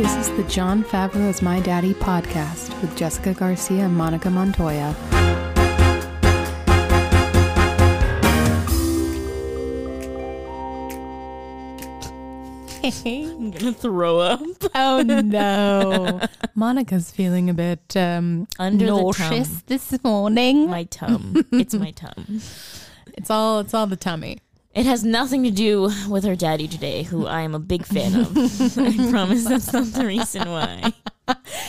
This is the Jon Favreau is My Daddy podcast with Jessica Garcia and Monica Montoya. I'm gonna throw up. Oh no. Monica's feeling a bit um, Under the nauseous this morning. My tum. it's my tum. It's all it's all the tummy. It has nothing to do with her daddy today, who I am a big fan of. I promise that's not the reason why.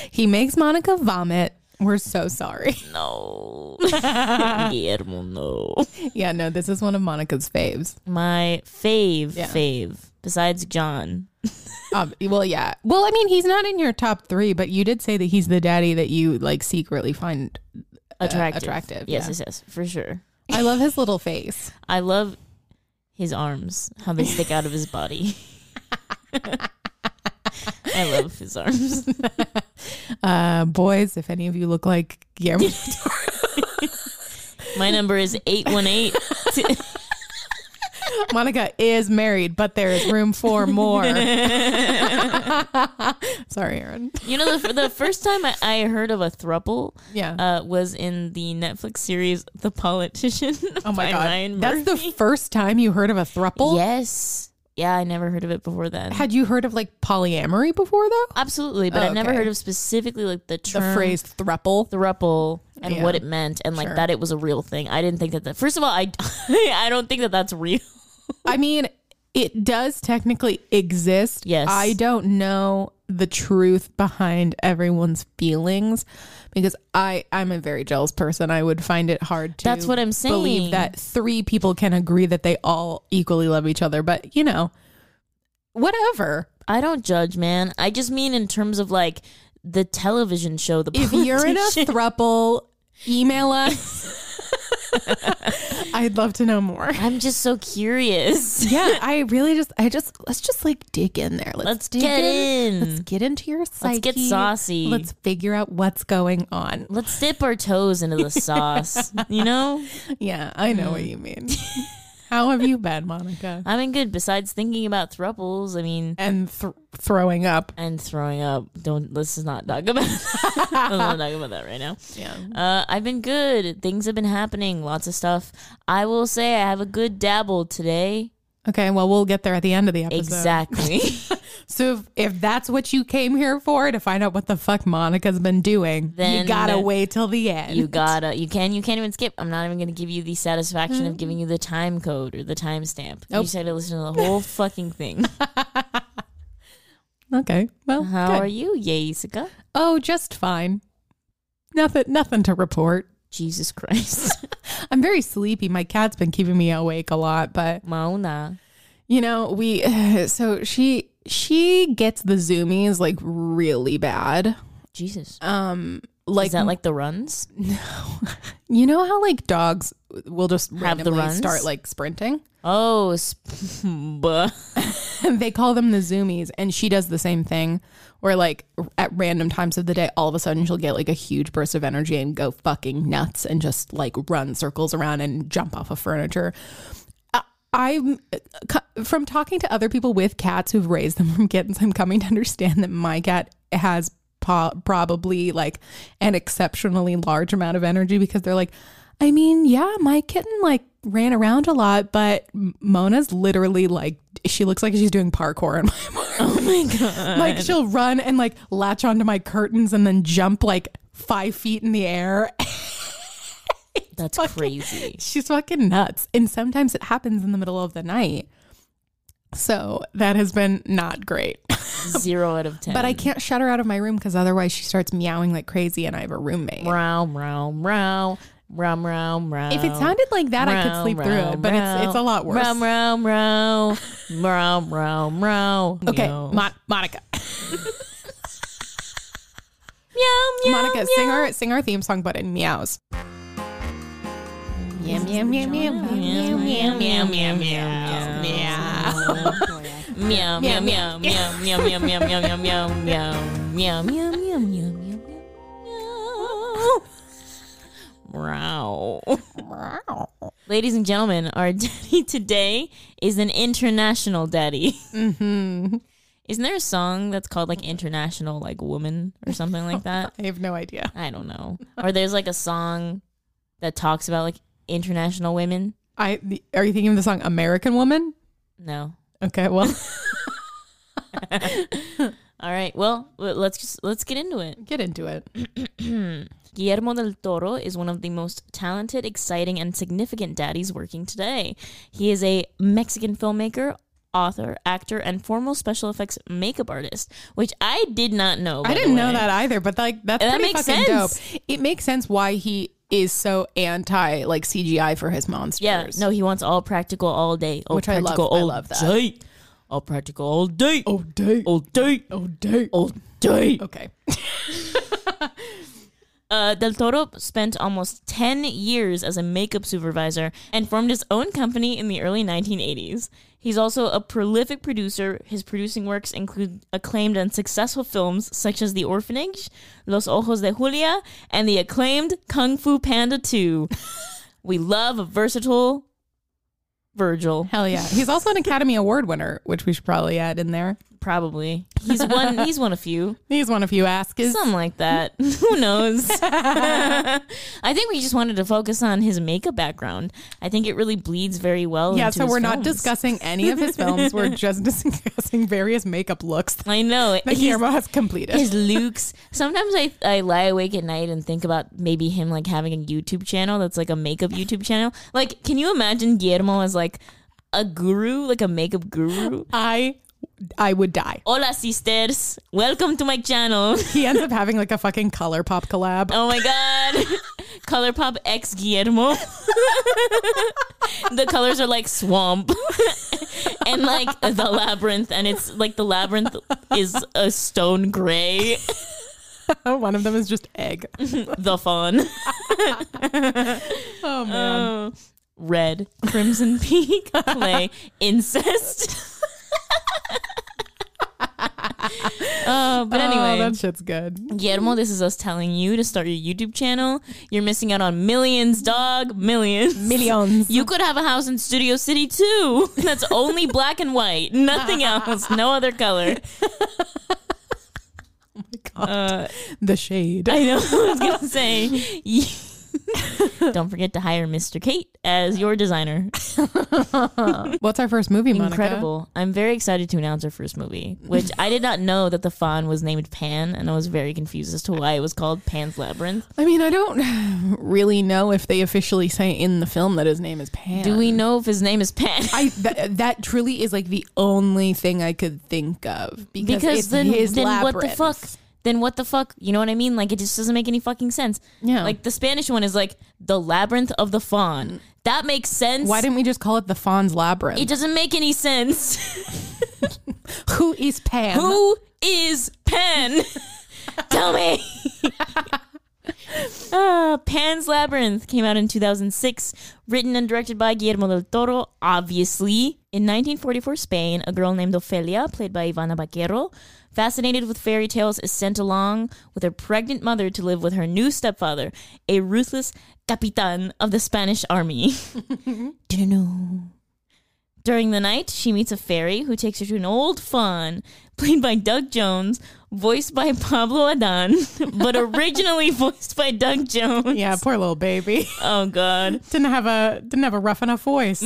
He makes Monica vomit. We're so sorry. No. Guillermo, no. Yeah, no, this is one of Monica's faves. My fave, Yeah. fave, besides John. Um, well, yeah. Well, I mean, he's not in your top three, but you did say that he's the daddy that you like secretly find Attractive. attractive, Yes, yeah. yes, yes, for sure. I love his little face. I love his arms, how they stick out of his body. I love his arms. Uh, boys, if any of you look like Guillermo, My number is 818. Monica is married, but there is room for more. Sorry, Aaron. You know, the, the first time I, I heard of a thruple Yeah. uh, was in the Netflix series The Politician. oh my god, that's the first time you heard of a thruple. Yes. Yeah, I never heard of it before then. Had you heard of like polyamory before though? Absolutely, but Oh, I never okay. heard of specifically like the term The phrase thruple. thruple and Yeah. what it meant and like Sure. that it was a real thing. I didn't think that that First of all, I I don't think that that's real. I mean, it does technically exist. Yes. I don't know the truth behind everyone's feelings because I I'm a very jealous person. I would find it hard to That's what I'm saying. believe that three people can agree that they all equally love each other, but you know, whatever. I don't judge, man. I just mean in terms of like the television show The If you're in a thruple, email us. I'd love to know more. I'm just so curious. Yeah, I really just, I just, let's just like dig in there. Let's, Let's dig get in. Let's get into your psyche. Let's get saucy. Let's figure out what's going on. Let's dip our toes into the sauce. You know? Yeah, I know what you mean. How have you been, Monica? I mean, good. Besides thinking about thruples, I mean, And th- throwing up. and throwing up. Don't let's just not talk about. let's not talk about that right now. Yeah. Uh, I've been good. Things have been happening. Lots of stuff. I will say I have a good dabble today. Okay, well, we'll get there at the end of the episode. Exactly. So if, if that's what you came here for, to find out what the fuck Monica's been doing, Then you gotta wait till the end. you gotta. You can. You can't even skip. I'm not even gonna give you the satisfaction Mm. of giving you the time code or the timestamp. You Nope. just had to listen to the whole fucking thing. okay, well, How good. are you, Jessica? Oh, just fine. Nothing, nothing to report. Jesus Christ, I'm very sleepy. My cat's been keeping me awake a lot, but Mona. you know, we so she she gets the zoomies like really bad. Jesus. Um like Is that like the runs? No, you know how like dogs will just Have the randomly runs? start like sprinting? Oh, sp- buh. they call them the zoomies and she does the same thing where like at random times of the day all of a sudden she'll get like a huge burst of energy and go fucking nuts and just like run circles around and jump off of furniture I- i'm uh, from talking to other people with cats who've raised them from kittens i'm coming to understand that my cat has po- probably like an exceptionally large amount of energy because they're like I mean, yeah, my kitten like ran around a lot, but Mona's literally like she looks like she's doing parkour in my Oh my god. like she'll run and like latch onto my curtains and then jump like five feet in the air. That's crazy. She's fucking nuts. And sometimes it happens in the middle of the night. So that has been not great. Zero out of ten. But I can't shut her out of my room because otherwise she starts meowing like crazy and I have a roommate. Meow, meow, meow. Rum, rum, rum. If it sounded like that, I could sleep through it, but it's it's a lot worse. Row, row, row, row, row, row. Okay. Mon- Monica. meow, meow, Monica, meow. sing our sing our theme song, but in meows. Meow meow meow meow Meow, meow, meow, meow, meow, meow. Meow, meow, meow, meow, meow, meow, meow, meow, meow, meow, meow, meow, meow, meow, meow, meow. Meow. Ladies and gentlemen, our daddy today is an international daddy. Mm-hmm. Isn't there a song that's called like International like Woman or something like that? I have no idea. I don't know. Or there's like a song that talks about like international women. I the, are you thinking of the song American Woman? No. Okay, well, All right. Well, let's just let's get into it. get into it. Guillermo del Toro is one of the most talented, exciting, and significant daddies working today. He is a Mexican filmmaker, author, actor, and formal special effects makeup artist, which I did not know. I didn't know that either, but like that's That pretty fucking sense. dope. It makes sense why he is so anti like CGI for his monsters. Yeah, no, he wants all practical all day. All Which I love. practical I all love that. day. All practical all day. All day. All day. Oh day. All day. Okay. Uh, Del Toro spent almost 10 years as a makeup supervisor and formed his own company in the early 1980s. He's also a prolific producer. His producing works include acclaimed and successful films such as The Orphanage, Los Ojos de Julia, and the acclaimed Kung Fu Panda 2. we love a versatile Virgil. Hell yeah. He's also an Academy Award winner, which we should probably add in there. Probably. He's won he's won a few. He's one of you askers. Something like that. Who knows? I think we just wanted to focus on his makeup background. I think it really bleeds very well. Yeah, so we're not discussing any of his films. We're just discussing various makeup looks I know. that Guillermo has completed. his looks. Sometimes I, I lie awake at night and think about maybe him like having a YouTube channel that's like a makeup YouTube channel. Like, can you imagine Guillermo as like a guru, like a makeup guru? I I would die. Hola, sisters. Welcome to my channel. He ends up having like a fucking ColourPop collab. Oh my god. Colourpop X Guillermo. the colors are like swamp and like the labyrinth, and it's like the labyrinth is a stone gray. One of them is just egg. The fawn. Oh man. Oh, red, crimson peak, clay, incest. Uh, but Oh, anyway, that shit's good. Guillermo, this is us telling you to start your YouTube channel. You're missing out on millions, dog. Millions. Millions. You could have a house in Studio City too. That's only black and white. Nothing else. No other color. Oh my god. Uh, The shade. I know. I was gonna say. Don't forget to hire Mr. Kate as your designer. What's our first movie, Monica? Incredible. I'm very excited to announce our first movie, which I did not know that the fawn was named Pan, and I was very confused as to why it was called Pan's Labyrinth. I mean, I don't really know if they officially say in the film that his name is Pan. Do we know if his name is Pan? I that, that truly is like the only thing I could think of because, because then, his then what the fuck? Then what the fuck? You know what I mean? Like it just doesn't make any fucking sense. Yeah. Like the Spanish one is like the labyrinth of the fawn. That makes sense. Why didn't we just call it the Fawn's Labyrinth? it doesn't make any sense? Who is Pan? Who is Pan? Tell me. Uh, Pan's Labyrinth came out in 2006, written and directed by Guillermo del Toro, obviously. In 1944 Spain, a girl named Ofelia, played by Ivana Baquero, fascinated with fairy tales, is sent along with her pregnant mother to live with her new stepfather, a ruthless capitan of the Spanish army. During the night, she meets a fairy who takes her to an old fawn, played by Doug Jones, voiced by Pablo Adan, but originally voiced by Doug Jones. Yeah, poor little baby. Oh God. didn't have a didn't have a rough enough voice.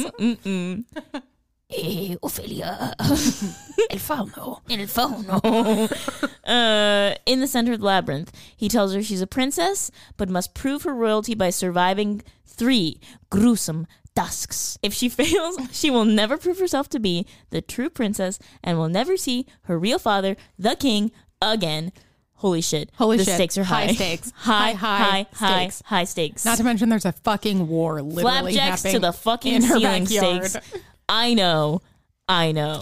Hey, Ophelia. El fauno. El fauno. uh, in the center of the labyrinth, he tells her she's a princess, but must prove her royalty by surviving three gruesome tasks. If she fails, she will never prove herself to be the true princess and will never see her real father, the king, again. holy shit, Holy the shit. stakes are high, High stakes. high, High, high, high stakes. high stakes. Not to mention, there's a fucking war literally flapjacks to the fucking in her ceiling backyard. stakes. I know, I know.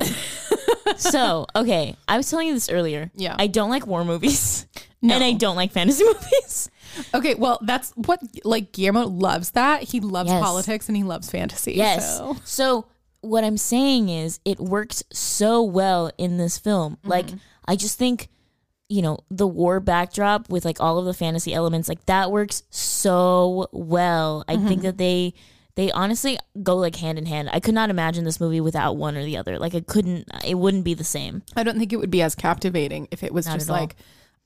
so okay, I was telling you this earlier. Yeah. I don't like war movies, No. and I don't like fantasy movies. Okay, well, that's what like Guillermo loves that. He loves Yes. politics and he loves fantasy. Yes. so. So what I'm saying is it works so well in this film. Mm-hmm. Like I just think you know, the war backdrop with like all of the fantasy elements, like that works so well. I think that they they honestly go like hand in hand. I could not imagine this movie without one or the other. Like I couldn't it wouldn't be the same. I don't think it would be as captivating if it was Not just like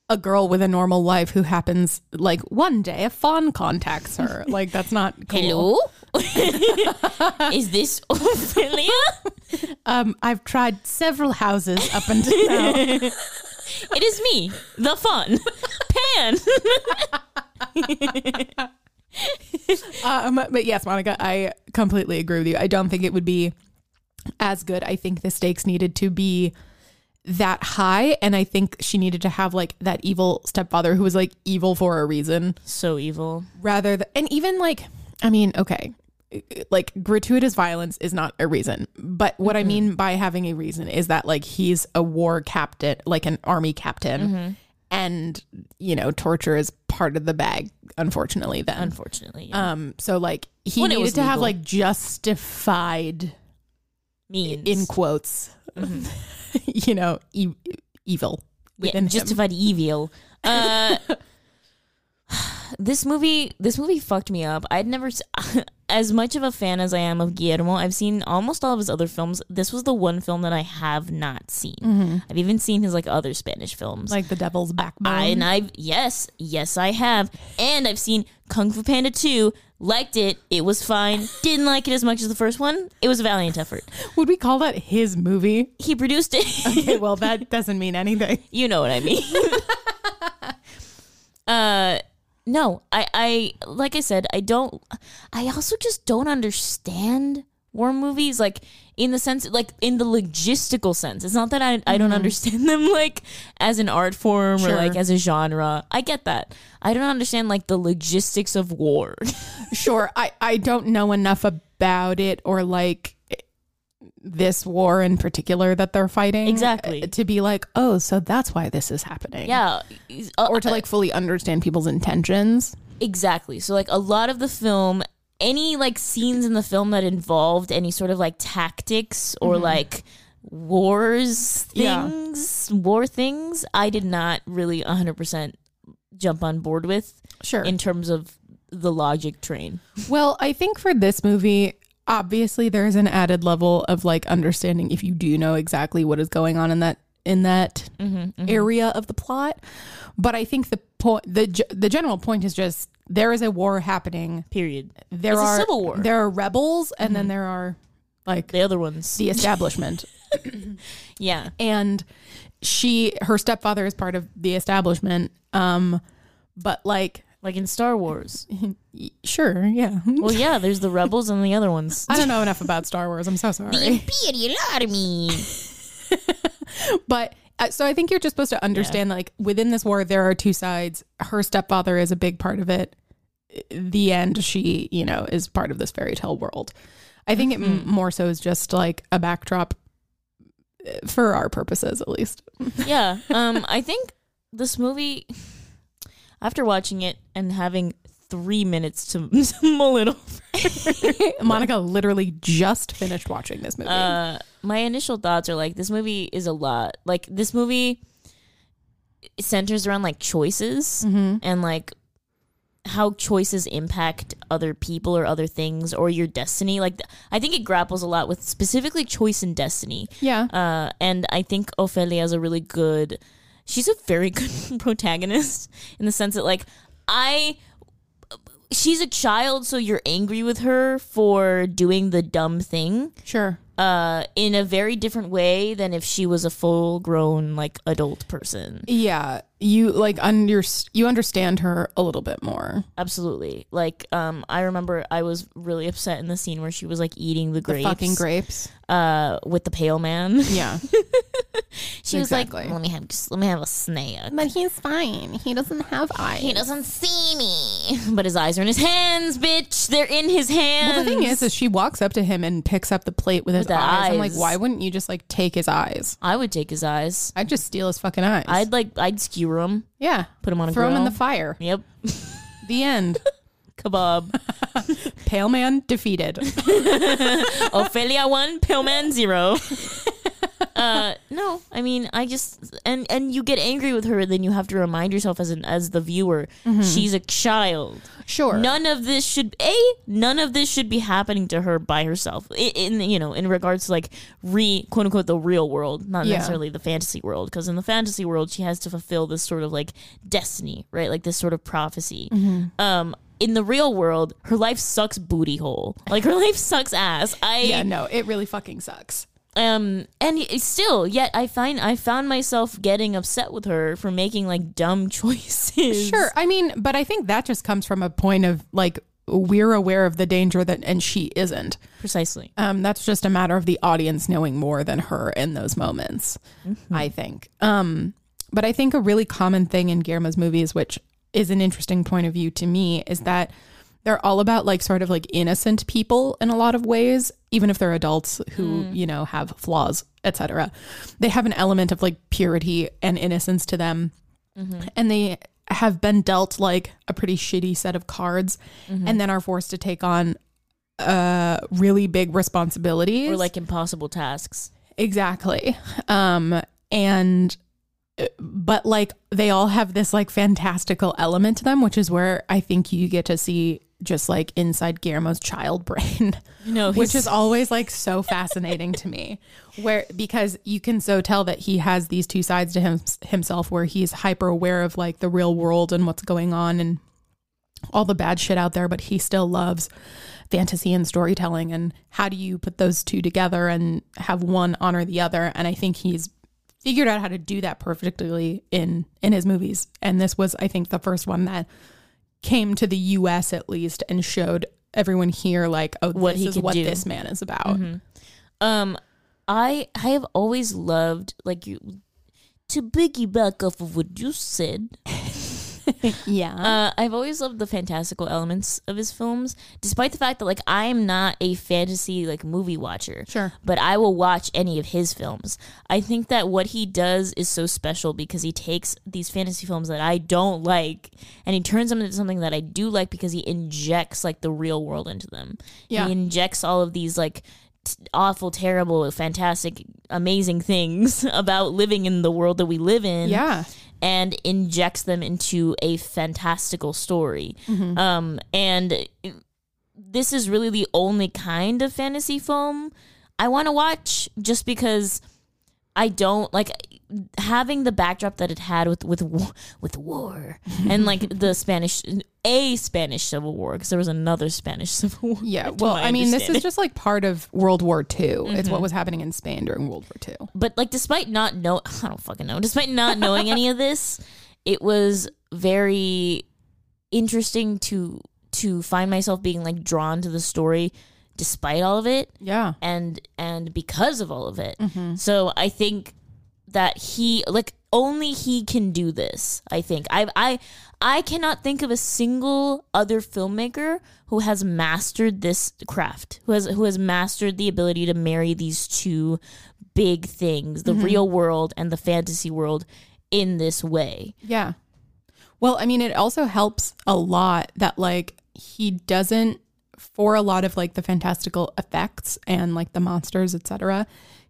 a girl with a normal life who happens like one day a fawn contacts her. like that's not cool. Hello? Is this Ophelia? Um, I've tried several houses up until now. It is me, the fun. Pan. um, but yes, Monica, I completely agree with you. I don't think it would be as good. I think the stakes needed to be that high, and I think she needed to have like that evil stepfather who was like evil for a reason, so evil. rather than and even like I mean, okay, like gratuitous violence is not a reason, but what I mean by having a reason is that like he's a war captain, like an army captain. And you know, torture is part of the bag, unfortunately. Then, Unfortunately. Yeah. um, so like he When needed to have like justified Means. in quotes, you know, e- evil yeah, within him. justified evil. Uh, this movie, this movie fucked me up. I'd never, as much of a fan as I am of Guillermo, I've seen almost all of his other films. This was the one film that I have not seen. I've even seen his like other Spanish films. like the devil's backbone. I and I've yes, yes, I have, and I've seen Kung Fu Panda two. Liked it. It was fine. Didn't like it as much as the first one. It was a valiant effort. Would we call that his movie? He produced it. Okay, well that doesn't mean anything. you know what I mean. uh no, I I like I said, I don't I also just don't understand war movies like in the sense like in the logistical sense. It's not that I I don't mm-hmm. understand them like as an art form or like as a genre. I get that. I don't understand like the logistics of war. Sure, I I don't know enough about it or like this war in particular that they're fighting Exactly. uh, to be like, "Oh, so that's why this is happening." yeah. Uh, Or to like fully understand people's intentions. Exactly. So like a lot of the film, any like scenes in the film that involved any sort of like tactics or like wars Yeah. things, war things, I did not really 100% jump on board with Sure. in terms of the logic train. Well, I think for this movie, obviously there's an added level of like understanding if you do know exactly what is going on in that in that mm-hmm, mm-hmm. area of the plot. But I think the point the the general point is just there is a war happening. Period. There It's a are civil war. There are rebels and then mm-hmm. there are like The other ones. the establishment. yeah. and she her stepfather is part of the establishment. Um but like Like in Star Wars. sure, yeah. Well, yeah, there's the rebels and the other ones. I don't know enough about Star Wars. I'm so sorry. The Imperial Army. But uh, so I think you're just supposed to understand like within this war there are two sides. Her stepfather is a big part of it. The end, she you know is part of this fairy tale world. I think it m- more so is just like a backdrop uh, for our purposes, at least. yeah. Um, I think this movie, after watching it and having three minutes to mull it over, Monica literally just finished watching this movie. uh, my initial thoughts are like, this movie is a lot. Like, this movie centers around like choices and like how choices impact other people or other things or your destiny. Like, I think it grapples a lot with specifically choice and destiny. yeah, Uh, and I think Ophelia is a really good. She's a very good protagonist in the sense that, like, I. She's a child, so you're angry with her for doing the dumb thing. sure. Uh, in a very different way than if she was a full grown like adult person. Yeah, you like under you understand her a little bit more. Absolutely. Like, um, I remember I was really upset in the scene where she was like eating the The grapes, fucking grapes. uh, with the pale man. Yeah. she was like, "Let me have, just let me have a snack." but he's fine. He doesn't have eyes. He doesn't see me, but his eyes are in his hands, bitch. They're in his hands. Well, the thing is, is she walks up to him and picks up the plate with his the eyes. I'm like, why wouldn't you just like take his eyes? I would take his eyes. I'd just steal his fucking eyes. I'd like, I'd skewer him, yeah, put him on a throw him in the fire. Yep, The end. kebab. Pale man defeated. Ophelia one, Pillman zero. uh, no, I mean, I just and and you get angry with her, then you have to remind yourself as an as the viewer, she's a child. Sure. None of this should a none of this should be happening to her by herself. I- In, you know, in regards to like re quote unquote the real world, not Yeah. necessarily the fantasy world, because in the fantasy world she has to fulfill this sort of like destiny, right? Like this sort of prophecy. Mm-hmm. Um, in the real world, her life sucks booty hole. Like her life sucks ass. I Yeah, no, it really fucking sucks. Um and still yet i find i found myself getting upset with her for making like dumb choices Sure. I mean, but I think that just comes from a point of like we're aware of the danger that and she isn't. precisely Um, that's just a matter of the audience knowing more than her in those moments, I think. Um, but I think a really common thing in Guillermo's movies, which is an interesting point of view to me, is that they're all about like sort of like innocent people in a lot of ways, even if they're adults who, you know, have flaws, etc. They have an element of like purity and innocence to them. And they have been dealt like a pretty shitty set of cards and then are forced to take on uh really big responsibilities. Or like impossible tasks. Exactly. Um and uh, but like they all have this like fantastical element to them which is where i think you get to see just like inside guillermo's child brain. No which is always like so fascinating to me. Where because you can so tell that he has these two sides to him himself where he's hyper aware of like the real world and what's going on and all the bad shit out there but he still loves fantasy and storytelling and how do you put those two together and have one honor the other? And i think he's figured out how to do that perfectly in in his movies. And this was i think the first one that came to the us at least and showed everyone here like oh What this he is what do. this man is about um i i have always loved like you to piggyback off of what you said yeah Uh, I've always loved the fantastical elements of his films, despite the fact that like I'm not a fantasy like movie watcher. Sure. but I will watch any of his films. I think that what he does is so special because he takes these fantasy films that I don't like and he turns them into something that I do like because he injects like the real world into them. Yeah. He injects all of these like awful, terrible, fantastic, amazing things about living in the world that we live in yeah and injects them into a fantastical story. Um, and this is really the only kind of fantasy film I want to watch just because I don't like having the backdrop that it had with with with war and like the Spanish a Spanish Civil War because there was another Spanish Civil War. yeah well i mean this is just like part of world war ii it's what mm-hmm. was happening in spain during world war ii but like despite not know I don't fucking know. Despite not knowing any of this it was very interesting to to find myself being like drawn to the story despite all of it yeah. and and because of all of it. Mm-hmm. So i think that he like only he can do this i think i i i cannot think of a single other filmmaker who has mastered this craft who has who has mastered the ability to marry these two big things the mm-hmm. real world and the fantasy world in this way Yeah. Well, I mean, it also helps a lot that like he doesn't for a lot of like the fantastical effects and like the monsters, etc.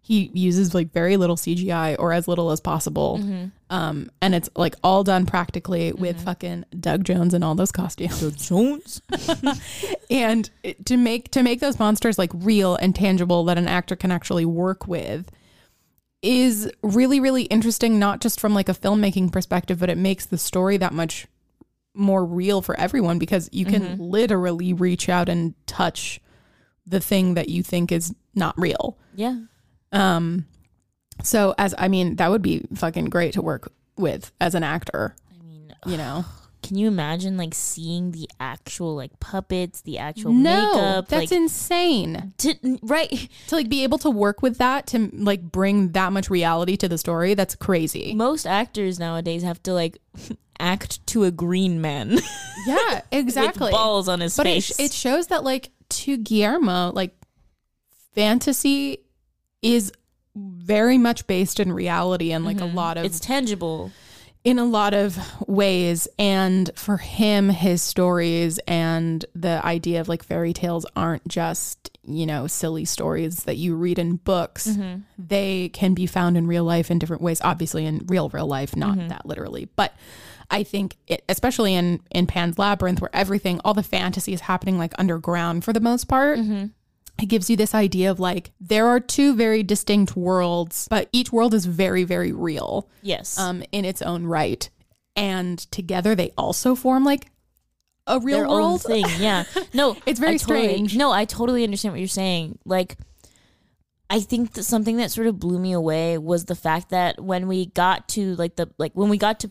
He uses like very little CGI or as little as possible. Mm-hmm. Um, and it's like all done practically with mm-hmm. fucking Doug Jones and all those costumes. jones? And it- to make to make those monsters like real and tangible that an actor can actually work with is really really interesting not just from like a filmmaking perspective but it makes the story that much more real for everyone because you can mm-hmm. literally reach out and touch the thing that you think is not real. Yeah um so as i mean that would be fucking great to work with as an actor. I mean, You know, can you imagine like seeing the actual like puppets, the actual no, makeup? that's like, insane. to, right. To like be able to work with that to like bring that much reality to the story, that's crazy. Most actors nowadays have to like act to a green man Yeah, exactly. balls on his but it, face. sh- it shows that like to Guillermo, like fantasy is very much based in reality and like a mm-hmm. lot of it's tangible. in a lot of ways. And for him his stories and the idea of like fairy tales aren't just you know silly stories that you read in books. Mm-hmm. They can be found in real life in different ways obviously in real real life not mm-hmm. that literally. But i think it, especially in in pan's labyrinth where everything all the fantasy is happening like underground for the most part it gives you this idea of like there are two very distinct worlds but each world is very very real Yes. um, in its own right. And together they also form like a real Their world. thing. Yeah. No, It's very I totally- strange. No, I totally understand what you're saying. Like, I think that something that sort of blew me away was the fact that when we got to like the like when we got to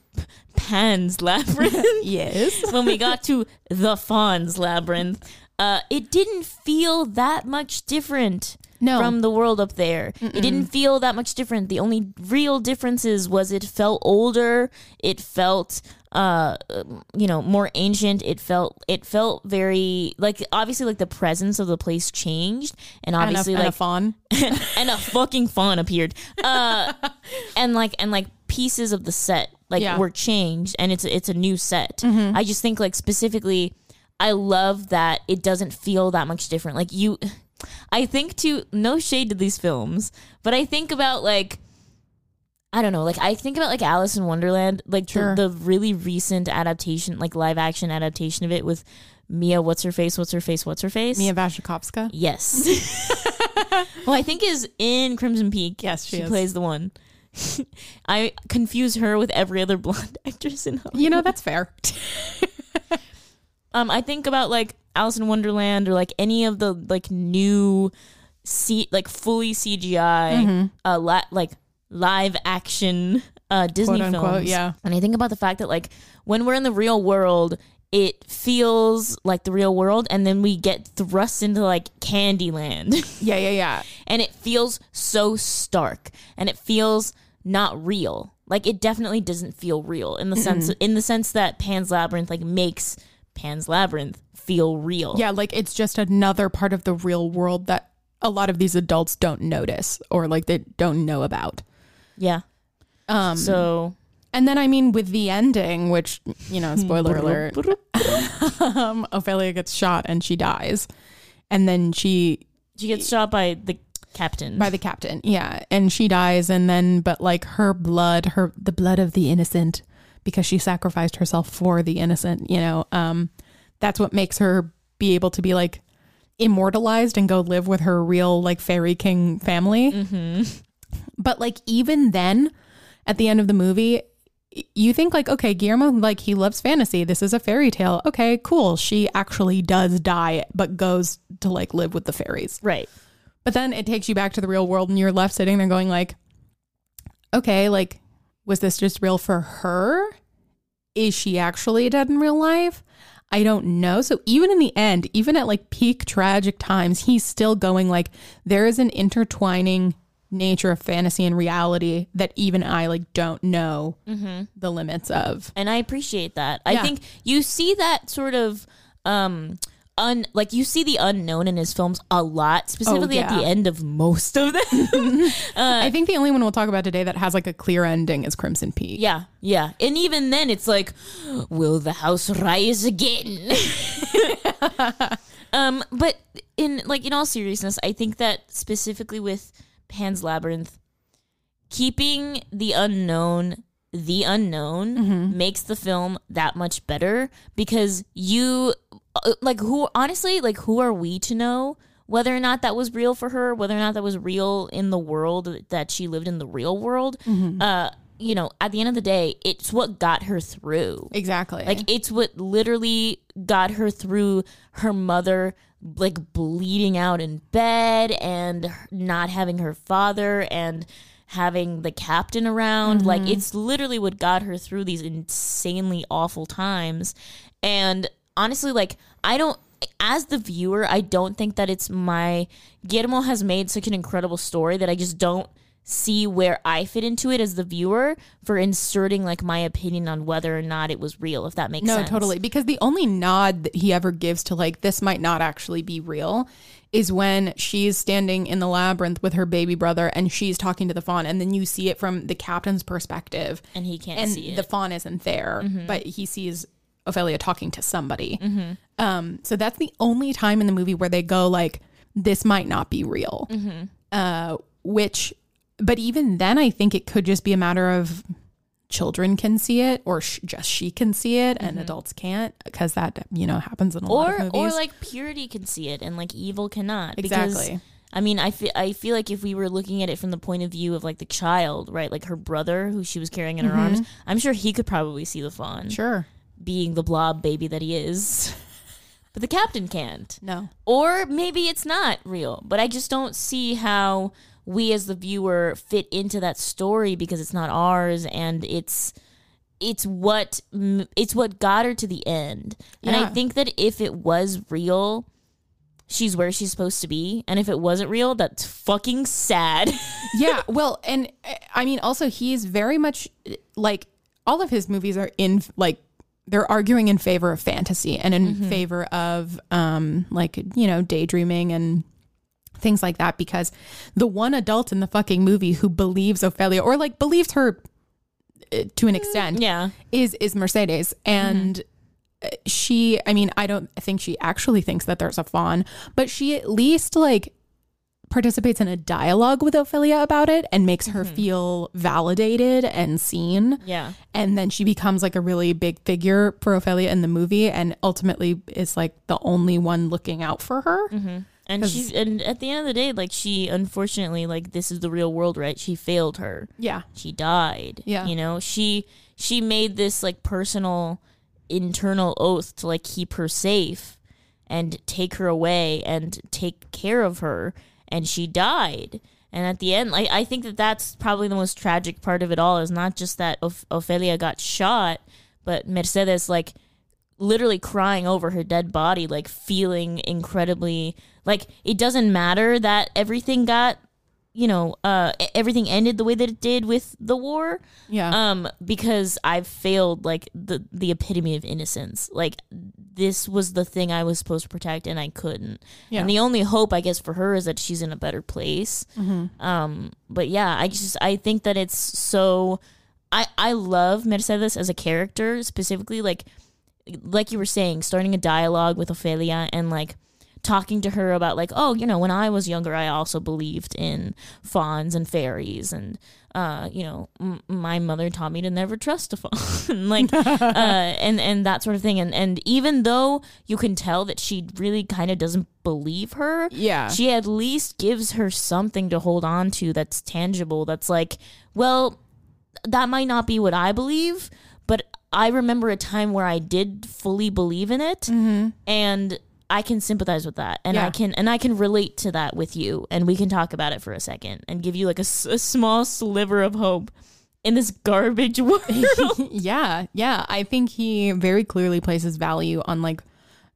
Pan's labyrinth, Yes. when we got to the Fawn's labyrinth, uh, it didn't feel that much different No. from the world up there. It didn't feel that much different. The only real differences was it felt older. It felt uh you know more ancient it felt it felt very like obviously like the presence of the place changed and and a, obviously and a like fawn. and a fucking fawn appeared. Uh, and like and like pieces of the set like Yeah. were changed, and it's it's a new set. Mm-hmm. I just think like specifically, I love that it doesn't feel that much different. Like you, I think to no shade to these films, but I think about like. I don't know. Like I think about like Alice in Wonderland, like Sure. the, the really recent adaptation, like live action adaptation of it with Mia. What's her face? What's her face? What's her face? Mia Wasikowska. Yes. well, I think is in Crimson Peak. Yes, she is. plays the one. I confuse her with every other blonde actress in Hollywood. You know, that's fair. Um, I think about like Alice in Wonderland or like any of the like new, C like fully CGI, Mm-hmm. uh, la- like live action uh Disney Quote, unquote, films. yeah. And I think about the fact that like when we're in the real world, it feels like the real world, and then we get thrust into like Candyland. yeah, yeah, yeah. and it feels so stark and it feels not real like it definitely doesn't feel real in the sense in the sense that pan's labyrinth like makes pan's labyrinth feel real. Yeah, like it's just another part of the real world that a lot of these adults don't notice or like they don't know about. yeah. Um, so and then I mean with the ending, which you know, spoiler alert, um, Ophelia gets shot and she dies, and then she she gets shot by the captain. By the captain yeah. And she dies and then but like her blood her the blood of the innocent because she sacrificed herself for the innocent you know um that's what makes her be able to be like immortalized and go live with her real like fairy king family. But like even then at the end of the movie you think like okay guillermo like he loves fantasy. This is a fairy tale. Okay cool. She actually does die but goes to like live with the fairies. Right. But then it takes you back to the real world and you're left sitting there going like, okay, like, was this just real for her? Is she actually dead in real life? I don't know. So even in the end, even at like peak tragic times, he's still going like, there is an intertwining nature of fantasy and reality that even I like don't know the limits of. and i appreciate that i think you see that sort of um un like you see the unknown in his films a lot specifically at yeah. the end of most of them I think the only one we'll talk about today that has like a clear ending is Crimson Peak. Yeah, yeah. And even then it's like, will the house rise again? um, but in like in all seriousness, I think that specifically with Pan's Labyrinth, keeping the unknown the unknown makes the film that much better because you uh, Uh, like who honestly like who are we to know whether or not that was real for her whether or not that was real in the world that she lived in the real world mm-hmm. uh you know at the end of the day it's what got her through Exactly. like it's what literally got her through her mother like bleeding out in bed and not having her father and having the captain around. Like mm-hmm. it's literally what got her through these insanely awful times. And honestly, like I don't as the viewer, I don't think that it's my Guillermo has made such an incredible story that I just don't see where I fit into it as the viewer for inserting like my opinion on whether or not it was real, if that makes No, sense. totally. Because the only nod that he ever gives to like this might not actually be real is when she's standing in the labyrinth with her baby brother and she's talking to the fawn, and then you see it from the captain's perspective, And he can't and see the it. Mm-hmm. fawn isn't there, but he sees Ophelia talking to somebody. Um, so that's the only time in the movie where they go like, "This might not be real," Mm-hmm. uh, which, but even then, I think it could just be a matter of children can see it or sh- just she can see it and adults can't because that you know happens in a lot of Mm-hmm. movies. or like purity can see it and like evil cannot. Exactly. Because, I mean, I feel I feel like if we were looking at it from the point of view of like the child, right, like her brother who she was carrying in her arms, I'm sure he could probably see the fawn, Mm-hmm. sure, being the blob baby that he is. But the captain can't. no, Or maybe it's not real, but I just don't see how we as the viewer fit into that story because it's not ours and it's it's what it's what got her to the end. And I think that if it was real, she's where she's supposed to be, and if it wasn't real, that's fucking sad. yeah. Well, and uh, I mean, also he's very much like all of his movies are in like they're arguing in favor of fantasy and in favor of um like you know daydreaming and things like that because the one adult in the fucking movie who believes Ophelia or like believes her uh, to an extent yeah. is is Mercedes. And uh, she I mean I don't think she actually thinks that there's a fawn but she at least like participates in a dialogue with Ophelia about it and makes her mm-hmm. feel validated and seen Yeah. and then she becomes like a really big figure for Ophelia in the movie and ultimately is like the only one looking out for her mm-hmm. And 'Cause- she and at the end of the day, like she unfortunately like this is the real world, right? She failed her. yeah she died. Yeah. You know, she she made this like personal internal oath to like keep her safe and take her away and take care of her and she died. And at the end, like I think that that's probably the most tragic part of it all is not just that Oph- Ophelia got shot, but Mercedes like literally crying over her dead body, like feeling incredibly like it doesn't matter that everything got, you know, uh, everything ended the way that it did with the war. yeah Um, because I've failed like the the epitome of innocence. Like this was the thing I was supposed to protect and I couldn't. Yeah. And the only hope I guess for her is that she's in a better place. Um, but yeah, I just I think that it's so I I love Mercedes as a character specifically like like you were saying starting a dialogue with Ophelia and like talking to her about like oh you know when I was younger I also believed in fawns and fairies and uh you know m- my mother taught me to never trust a fawn. Like uh and and that sort of thing. And and even though you can tell that she really kind of doesn't believe her yeah. she at least gives her something to hold on to that's tangible that's like well that might not be what i believe but i remember a time where i did fully believe in it. And i can sympathize with that and i can and i can relate to that with you and we can talk about it for a second and give you like a small sliver of hope in this garbage world yeah, yeah. I think he very clearly places value on like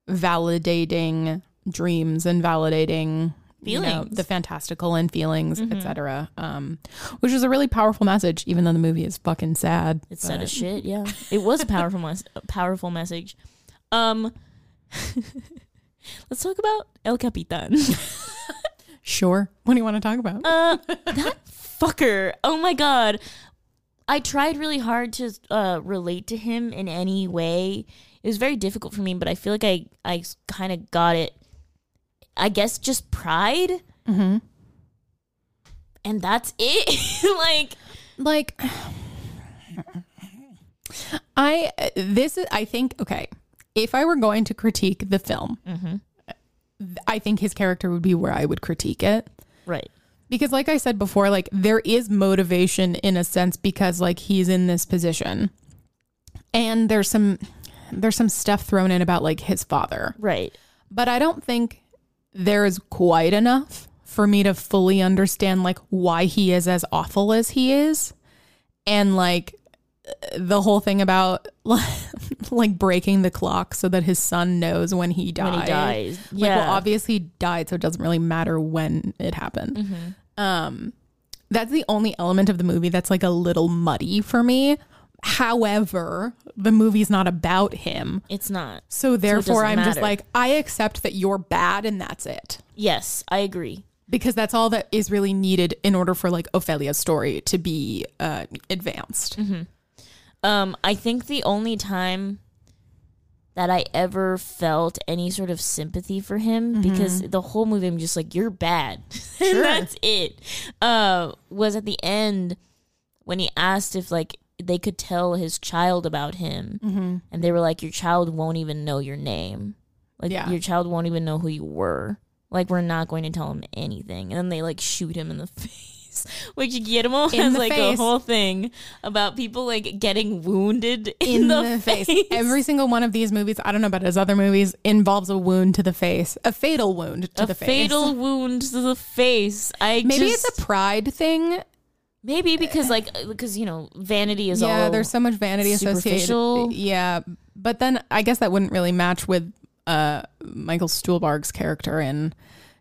validating dreams and validating you know, Feelings. the fantastical and feelings, etc. Um, which is a really powerful message, even though the movie is fucking sad. It's sad as shit. Yeah, it was a powerful, mes- powerful message. Um, let's talk about El Capitan. Sure. What do you want to talk about? Uh, that fucker. Oh my god. I tried really hard to uh, relate to him in any way. It was very difficult for me, but I feel like I I kind of got it. I guess just pride, mm-hmm. and that's it. like Like, I this is I think okay. If I were going to critique the film, mm-hmm. I think his character would be where I would critique it. right. Because like I said before, like there is motivation in a sense because like he's in this position. And there's some there's some stuff thrown in about like his father. Right. But I don't think there is quite enough for me to fully understand like why he is as awful as he is and like the whole thing about like breaking the clock so that his son knows when he died. When he dies. Like, well, obviously he died, so it doesn't really matter when it happened. Mm-hmm. Um, that's the only element of the movie that's like a little muddy for me. However, the movie's not about him. It's not. So therefore, doesn't I'm just like, I accept that you're bad and that's it. Yes, I agree. Because that's all that is really needed in order for like Ophelia's story to be uh, advanced. Um, I think the only time that I ever felt any sort of sympathy for him because the whole movie I'm just like you're bad. and that's it. Uh was at the end when he asked if like they could tell his child about him and they were like your child won't even know your name. Like Yeah. your child won't even know who you were. Like we're not going to tell him anything. And then they like shoot him in the face. Which Guillermo In has like face. a whole thing about people like getting wounded in, in the, the, face. face. Every single one of these movies, I don't know about his other movies, involves a wound to the face, a fatal wound to a the face. fatal wound to the face. I Maybe just, it's a pride thing. maybe because like because you know vanity is all yeah, there's so much vanity associated. Yeah, but then I guess that wouldn't really match with uh, Michael Stuhlbarg's character in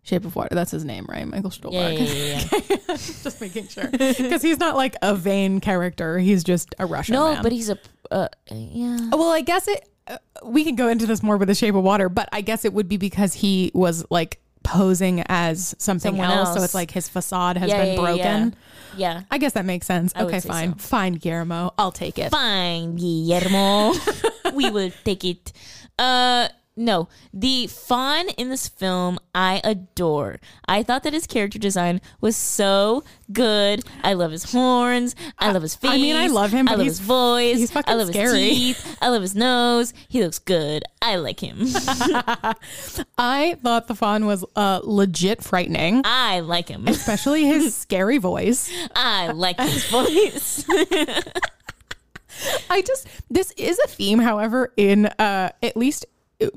Shape of Water. That's his name, right? Michael yeah, Stuhlbarg. yeah, yeah, yeah. just making sure because he's not like a vain character. He's just a Russian. no, man. but he's a uh, yeah. Well, I guess it. Uh, we can go into this more with the Shape of Water, but I guess it would be because he was like posing as something Someone else, so it's like his facade has Yeah, been yeah, broken. yeah. Yeah. I guess that makes sense. I okay, fine, so. fine, Guillermo, I'll take it. Fine, Guillermo. we will take it. Uh no, the fawn in this film I adore. I thought that his character design was so good. I love his horns. I love his face. I mean, I love him, I love his voice. he's fucking I love scary. his teeth. I love his nose. He looks good. I like him. I thought the fawn was uh, legit frightening, I like him. especially his scary voice. I like his voice. I just this is a theme, however, in uh at least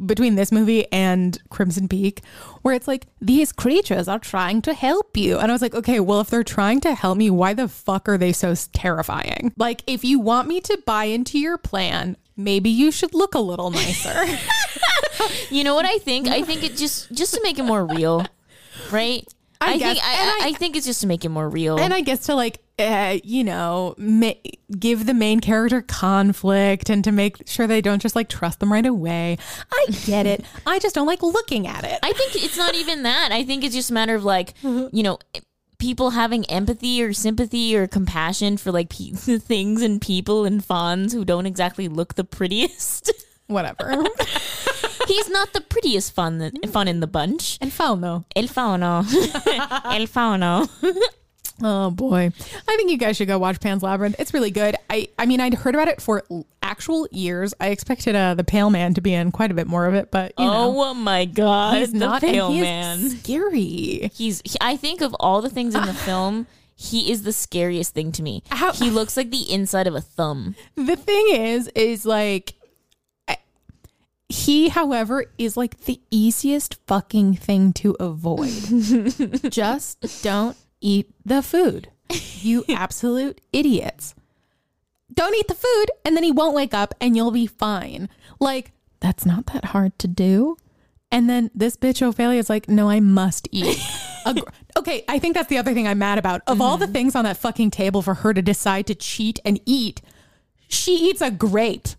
between this movie and Crimson Peak, where it's like these creatures are trying to help you, and I was like, okay, well, if they're trying to help me, why the fuck are they so terrifying? Like, if you want me to buy into your plan, maybe you should look a little nicer. You know what I think? I think it just just to make it more real, right? I I, guess- think I, I- I think it's just to make it more real. and I guess to like, uh, you know, ma- give the main character conflict and to make sure they don't just like trust them right away. I get it. I just don't like looking at it. I think it's not even that. I think it's just a matter of like, you know, people having empathy or sympathy or compassion for like pe- things and people and fawns who don't exactly look the prettiest. Whatever. He's not the prettiest fun fun in the bunch. and fauno. El fauno. El fauno. Oh boy. I think you guys should go watch Pan's Labyrinth. It's really good. I I mean I'd heard about it for actual years. I expected uh, the Pale Man to be in quite a bit more of it, but you know, Oh my god. he's the not pale he man. Scary. He's. He, I think of all the things in the film, he is the scariest thing to me. How- he looks like the inside of a thumb. The thing is, is like he, however, is like the easiest fucking thing to avoid. Just don't eat the food. You absolute idiots. Don't eat the food, and then he won't wake up and you'll be fine. Like, that's not that hard to do. And then this bitch Ophelia is like, no, I must eat. a gr- okay, I think that's the other thing I'm mad about. Of all the mm-hmm. things on that fucking table for her to decide to cheat and eat, she eats a grape.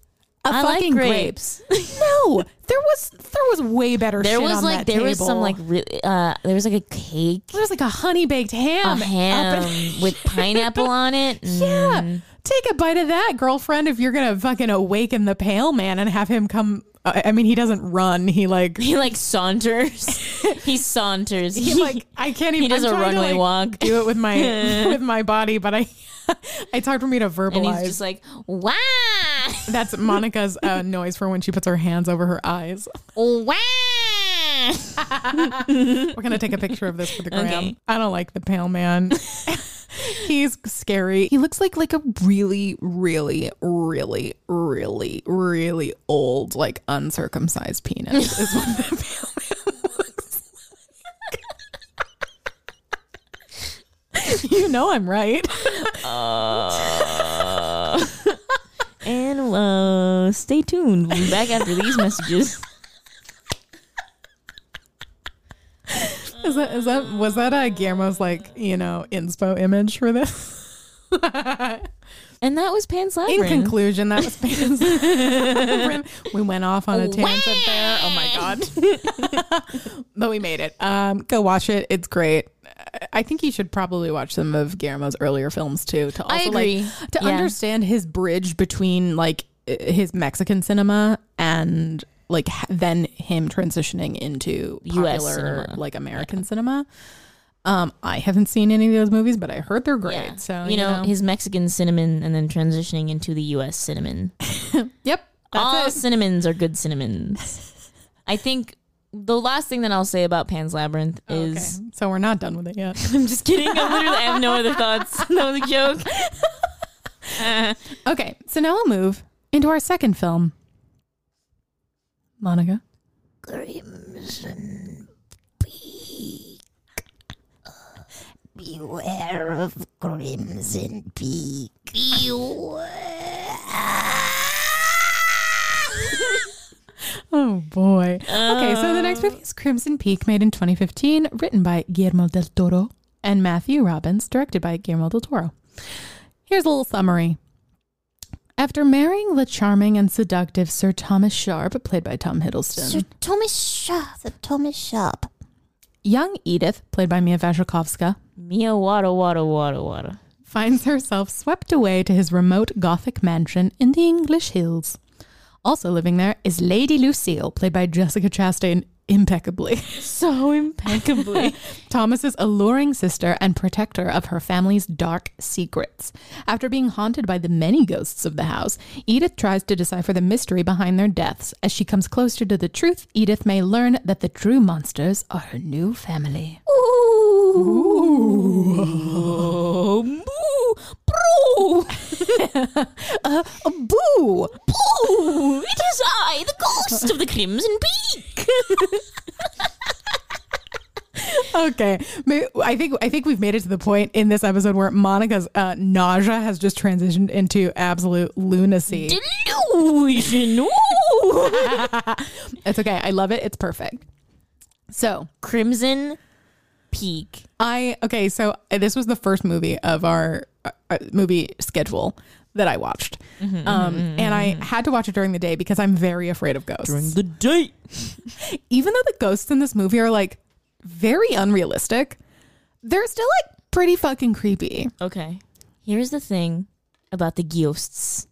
A I like fucking grapes. no, there was there was way better There shit was on like that there was some like uh there was like a cake, there was like a honey baked ham. up ham in- with pineapple on it. Yeah. Mm. Take a bite of that, girlfriend, if you're going to fucking awaken the pale man and have him come. I I mean, he doesn't run. He like, He like saunters. he saunters. he like, I can't even. He does I'm a trying to, like, walk. Do it with my, with my body, but I, it's hard for me to and verbalize. he's just like, wow, That's Monica's uh, noise for when she puts her hands over her eyes. wow. We're gonna take a picture of this for the gram. Okay. I don't like the pale man. He's scary. He looks like like a really, really, really, really, really old, like uncircumcised penis. Is what the pale man looks like. you know I'm right. Uh, and uh, stay tuned. We'll be back after these messages. Is that is that was that a Guillermo's like you know inspo image for this? And that was Pan's Labyrinth. In conclusion, that was Pan's Labyrinth. We went off on a tangent there. Oh my god! but we made it. Um, go watch it. It's great. I think you should probably watch some of Guillermo's earlier films too to also I agree. like to Yeah. understand his bridge between like his Mexican cinema and like then him transitioning into US popular like American cinema. Um, I haven't seen any of those movies, but I heard they're great. Yeah. So you know, his Mexican cinnamon and then transitioning into the US cinnamon. yep, All it. cinnamons are good cinnamons. I think the last thing that I'll say about Pan's Labyrinth is Okay, so we're not done with it yet. I'm just kidding. I literally I have no other thoughts. That was a joke. Okay, so now we'll move into our second film. Monica. Crimson Beware of Crimson Peak. Oh boy. okay, so the next movie is Crimson Peak, made in 2015, written by Guillermo del Toro and Matthew Robbins, directed by Guillermo del Toro. Here's a little summary. After marrying the charming and seductive Sir Thomas Sharpe, played by Tom Hiddleston, Sir Thomas Sharpe. Sir Thomas Sharpe. Young Edith, played by Mia Wasikowska, Mia wada wada wada wada. finds herself swept away to his remote Gothic mansion in the English hills. Also living there is Lady Lucille, played by Jessica Chastain impeccably. So impeccably. Thomas's alluring sister and protector of her family's dark secrets. After being haunted by the many ghosts of the house, Edith tries to decipher the mystery behind their deaths. As she comes closer to the truth, Edith may learn that the true monsters are her new family. Ooh. Ooh. Oh, boo, bro, Uh, boo! boo! It is I, the ghost of the Crimson Peak. Okay, I think I think we've made it to the point in this episode where Monica's uh, nausea has just transitioned into absolute lunacy. It's okay. I love it. It's perfect. So Crimson Peak. I okay. So uh, this was the first movie of our uh, uh, movie schedule that I watched, um, and I had to watch it during the day because I'm very afraid of ghosts. During the date. Even though the ghosts in this movie are like very unrealistic, they're still like pretty fucking creepy. Okay. Here's the thing about the ghosts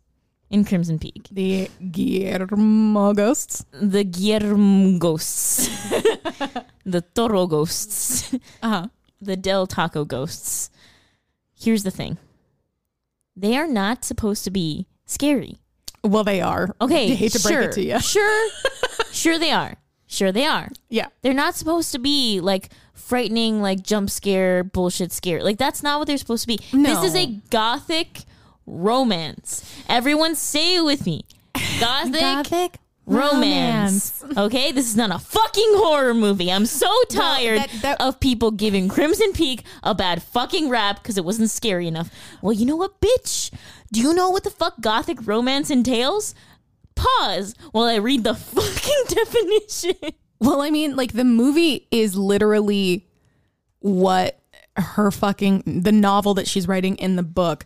in Crimson Peak. The Guillermo ghosts. The Guillermo ghosts. the Toro ghosts. Uh huh. the Del Taco ghosts. Here's the thing. They are not supposed to be scary. Well, they are. Okay. I hate to break sure, it to you. Sure. sure they are. Sure they are. Yeah. They're not supposed to be like frightening, like jump scare, bullshit scare. Like that's not what they're supposed to be. No. This is a gothic romance. Everyone say it with me. Gothic, Gothic romance. Okay, this is not a fucking horror movie. I'm so tired that- that- of people giving Crimson Peak a bad fucking rap because it wasn't scary enough. Well, you know what, bitch? Do you know what the fuck gothic romance entails? Pause while I read the fucking definition. Well, I mean, like the movie is literally what her fucking the novel that she's writing in the book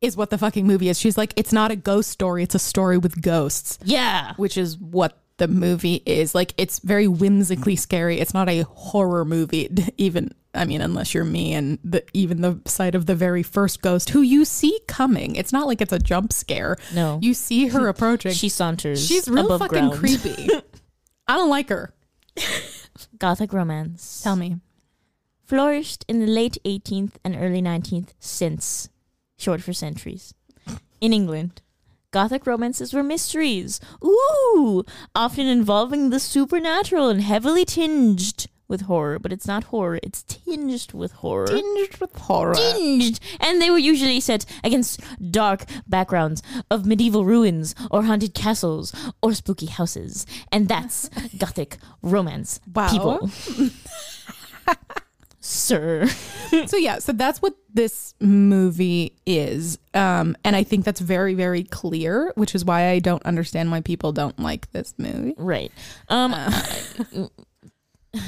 is what the fucking movie is. She's like, it's not a ghost story, it's a story with ghosts, Yeah. which is what the movie is. Like it's very whimsically scary. It's not a horror movie, even I mean, unless you're me and the even the sight of the very first ghost who you see coming. It's not like it's a jump scare. No. You see her approaching. She saunters. She's real fucking ground. creepy. I don't like her. Gothic romance. Tell me. Flourished in the late 18th and early 19th since, short for centuries. In England, Gothic romances were mysteries. Ooh, often involving the supernatural and heavily tinged with horror, but it's not horror, it's tinged with horror. Tinged with horror. Tinged. And they were usually set against dark backgrounds of medieval ruins or haunted castles or spooky houses. And that's Gothic romance. Wow. People. sir. so yeah, so that's what this movie is. Um, and I think that's very, very clear, which is why I don't understand why people don't like this movie. right. Um, Uh.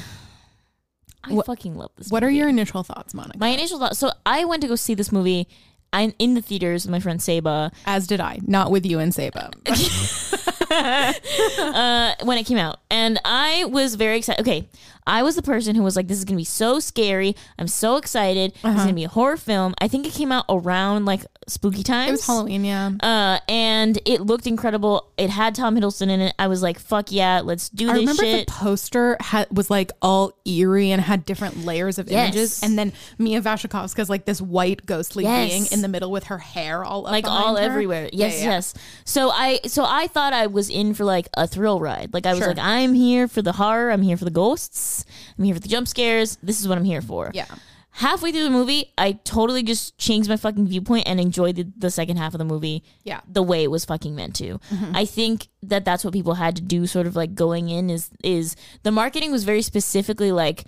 I, What- fucking love this. What are your initial thoughts, Monica? my initial thoughts? So I went to go see this movie. I'm in the theaters with my friend Saba. As did I, not with you and Saba. uh, when it came out, and I was very excited. Okay, I was the person who was like, "This is gonna be so scary. I'm so excited. It's gonna be a horror film." I think it came out around like spooky times. it was Halloween, yeah. Uh, and it looked incredible. It had Tom Hiddleston in it. I was like, "Fuck yeah, let's do I this remember shit." the poster had, was like all eerie and had different layers of Yes. images, and then Mia Wasikowska's like this white ghostly Yes. being in the middle with her hair all up like all her. everywhere. Yes, Yeah, yeah. yes. So I so I thought I was in for like a thrill ride. Like I was Sure. like, I'm here for the horror. I'm here for the ghosts. I'm here for the jump scares. This is what I'm here for. Yeah. Halfway through the movie, I totally just changed my fucking viewpoint and enjoyed the, the second half of the movie. Yeah. Mm-hmm. the way it was fucking meant to. I think that that's what people had to do. Sort of like going in is is the marketing was very specifically like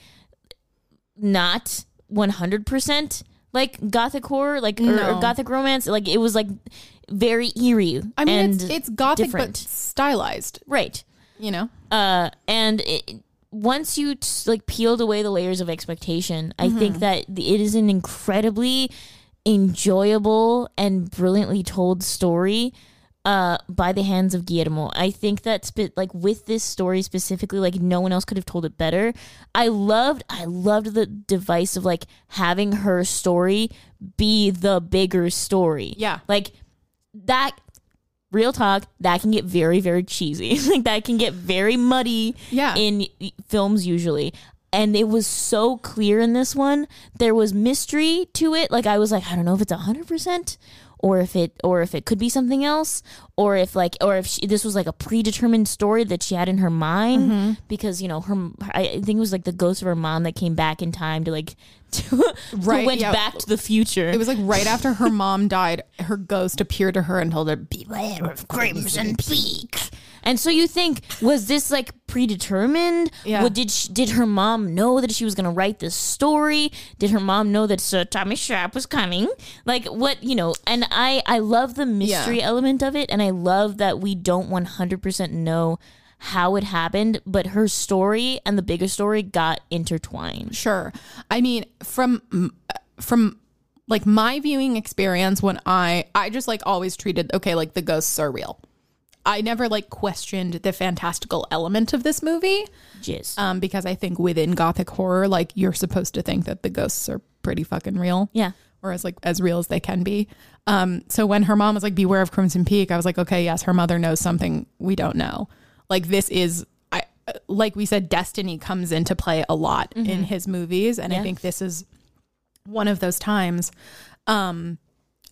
not one hundred percent like gothic horror, like or, No. or gothic romance. Like it was like very eerie. I mean, and it's, it's gothic different. but stylized, right. you know? Uh, and it, once you t- like peeled away the layers of expectation, I Mm-hmm. think that it is an incredibly enjoyable and brilliantly told story uh by the hands of Guillermo. I think that spe- like with this story specifically like no one else could have told it better. I loved I loved the device of like having her story be the bigger story. Yeah. Like that real talk that can get very very cheesy. like that can get very muddy Yeah. in films usually. And it was so clear in this one. There was mystery to it. Like I was like, I don't know if it's hundred percent, or if it, or if it could be something else, or if like, or if she, this was like a predetermined story that she had in her mind. Mm-hmm. Because you know her, I think it was like the ghost of her mom that came back in time to like, to, Right, went yeah. back to the future. It was like right after her mom died, her ghost appeared to her and told her, "Be Beware of Crimson Peak. And so you think was this like predetermined? Yeah. What did she, did her mom know that she was going to write this story? Did her mom know that Sir Tommy Sharpe was coming? Like what you know? And I I love the mystery element of it, and I love that we don't one hundred percent know how it happened, but her story and the bigger story got intertwined. Sure. I mean, from uh, from like my viewing experience when I I just like always treated okay, like the ghosts are real. I never like questioned the fantastical element of this movie Jizz. um, because I think within gothic horror, like you're supposed to think that the ghosts are pretty fucking real. yeah. or as like as real as they can be. Um, so when her mom was like, "Beware of Crimson Peak," I was like, "Okay, yes, her mother knows something we don't know." Like this is, I like we said, destiny comes into play a lot in his movies, and I think this is one of those times. Um,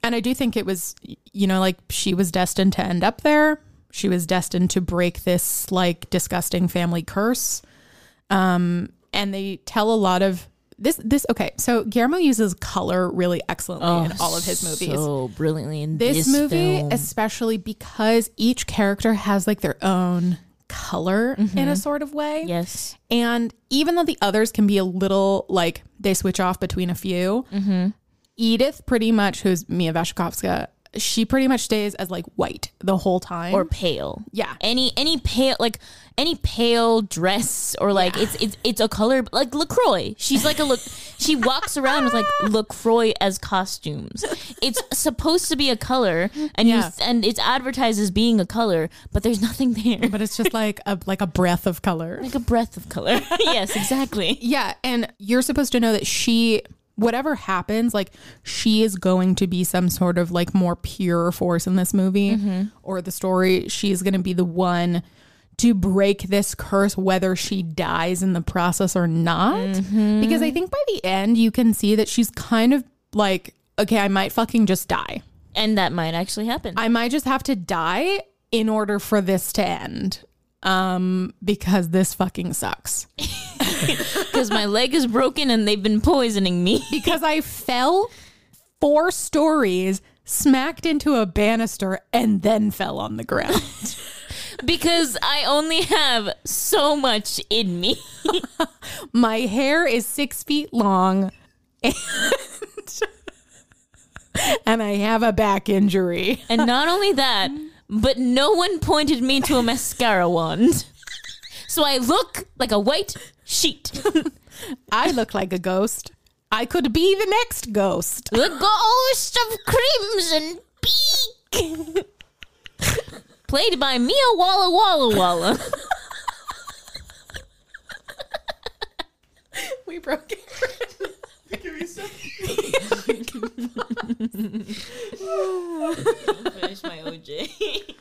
and I do think it was, you know, like she was destined to end up there. She was destined to break this like disgusting family curse. Um, and they tell a lot of this. This okay. So Guillermo uses color really excellently in all of his movies. So brilliantly in this, this, movie, film. especially because each character has like their own color in a sort of way. yes. And even though the others can be a little like they switch off between a few, Mm-hmm. Edith pretty much, who's Mia Wasikowska, she pretty much stays as like white the whole time. or pale. Yeah. Any any pale like any pale dress or like it's it's it's a color like Lacroix. She's like a look. she walks around with like Lacroix as costumes. It's supposed to be a color, and Yeah. you and it's advertised as being a color, but there's nothing there. but it's just like a like a breath of color. like a breath of color. yes, exactly. Yeah, and you're supposed to know that she whatever happens, like she is going to be some sort of like more pure force in this movie mm-hmm. or the story. She's going to be the one to break this curse whether she dies in the process or not. Mm-hmm. Because I think by the end you can see that she's kind of like okay, I might fucking just die. And that might actually happen. I might just have to die in order for this to end. Um because this fucking sucks. Because my leg is broken and they've been poisoning me. because I fell four stories, smacked into a banister, and then fell on the ground. because I only have so much in me. My hair is six feet long, and, and I have a back injury. And not only that, but no one pointed me to a mascara wand. So I look like a white sheet. I look like a ghost. I could be the next ghost. The ghost of Crimson Peak. Played by Mia Walla Walla Walla. We broke it. Finish my OJ.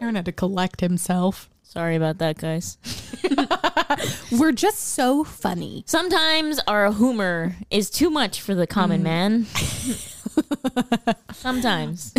Aaron had to collect himself. Sorry about that, guys. We're just so funny. Sometimes our humor is too much for the common mm. man. Sometimes.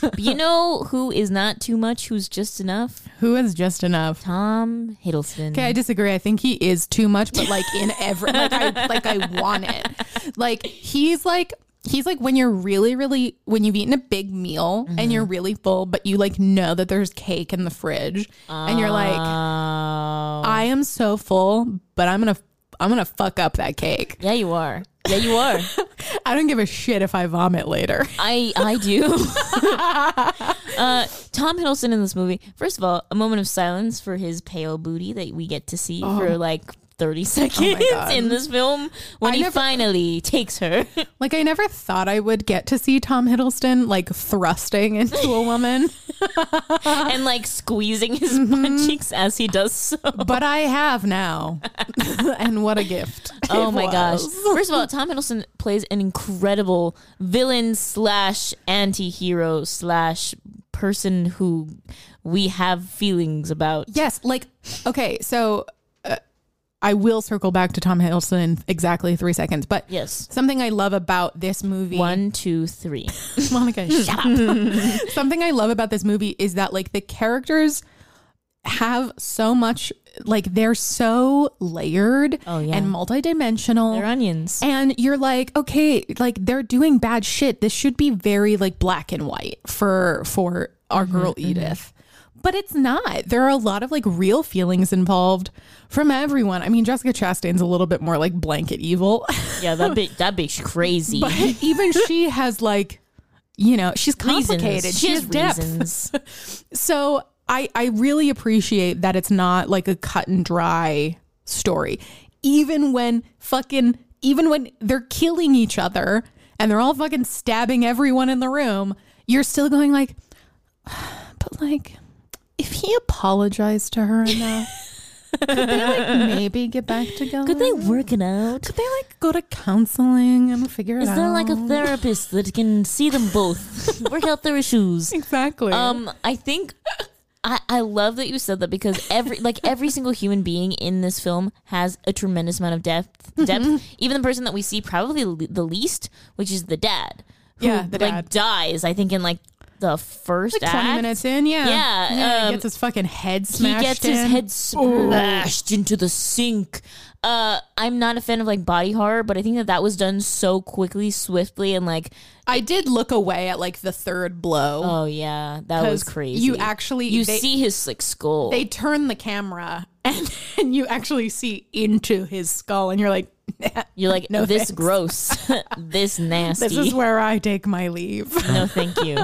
But you know who is not too much, who's just enough? Who is just enough? Tom Hiddleston. Okay, I disagree. I think he is too much, but like in every like I like I want it. Like he's like he's like when you're really really when you've eaten a big meal and you're mm-hmm. really full, but you like know that there's cake in the fridge, and you're like, Oh. I am so full, but I'm gonna I'm gonna fuck up that cake. Yeah, you are. Yeah, you are. I don't give a shit if I vomit later. I I do. uh, Tom Hiddleston in this movie. First of all, a moment of silence for his pale booty that we get to see for like thirty seconds Oh in this film when I he never- finally takes her. Like I never thought I would get to see Tom Hiddleston like thrusting into a woman, and like squeezing his Mm-hmm. butt cheeks as he does so. but I have now, and what a gift! Oh my gosh. First of all, Tom Hiddleston plays an incredible villain slash anti hero slash person who we have feelings about. Yes, like okay, so I will circle back to Tom Hiddleston in exactly three seconds, but Yes. something I love about this movie. One, two, three. Monica, shut up. Something I love about this movie is that like the characters have so much like they're so layered Oh, yeah. and multidimensional. They're onions. and you're like, okay, like they're doing bad shit. This should be very like black and white for for our Mm-hmm, girl Edith. But it's not. There are a lot of like real feelings involved from everyone. I mean, Jessica Chastain's a little bit more like blanket evil. Yeah, that bitch, that bitch crazy. but even she has like you know, she's complicated. Reasons. She, has has reasons. So I I really appreciate that it's not like a cut and dry story. Even when fucking even when they're killing each other and they're all fucking stabbing everyone in the room, you're still going like but like if he apologized to her enough could they like maybe get back together? Could they work it out? Could they like go to counseling and figure it Is out? Is there like a therapist that can see them both, work out their issues? exactly? Um, I think I, I love that you said that because every like every single human being in this film has a tremendous amount of depth. Depth. Even the person that we see probably le- the least, which is the dad. who, Yeah, the like dad. dies. I think in like the first like 20 act. minutes in, yeah. Yeah, he um, gets his fucking head smashed He gets his head smashed into the sink. Uh, I'm not a fan of like body horror, but I think that that was done so quickly, swiftly, and like, I did look away at like the third blow. oh yeah, that was crazy. You actually you they, see his like skull. they turn the camera and, and you actually see into his skull and you're like You're like No this thanks. gross, this nasty. this is where I take my leave. no, thank you.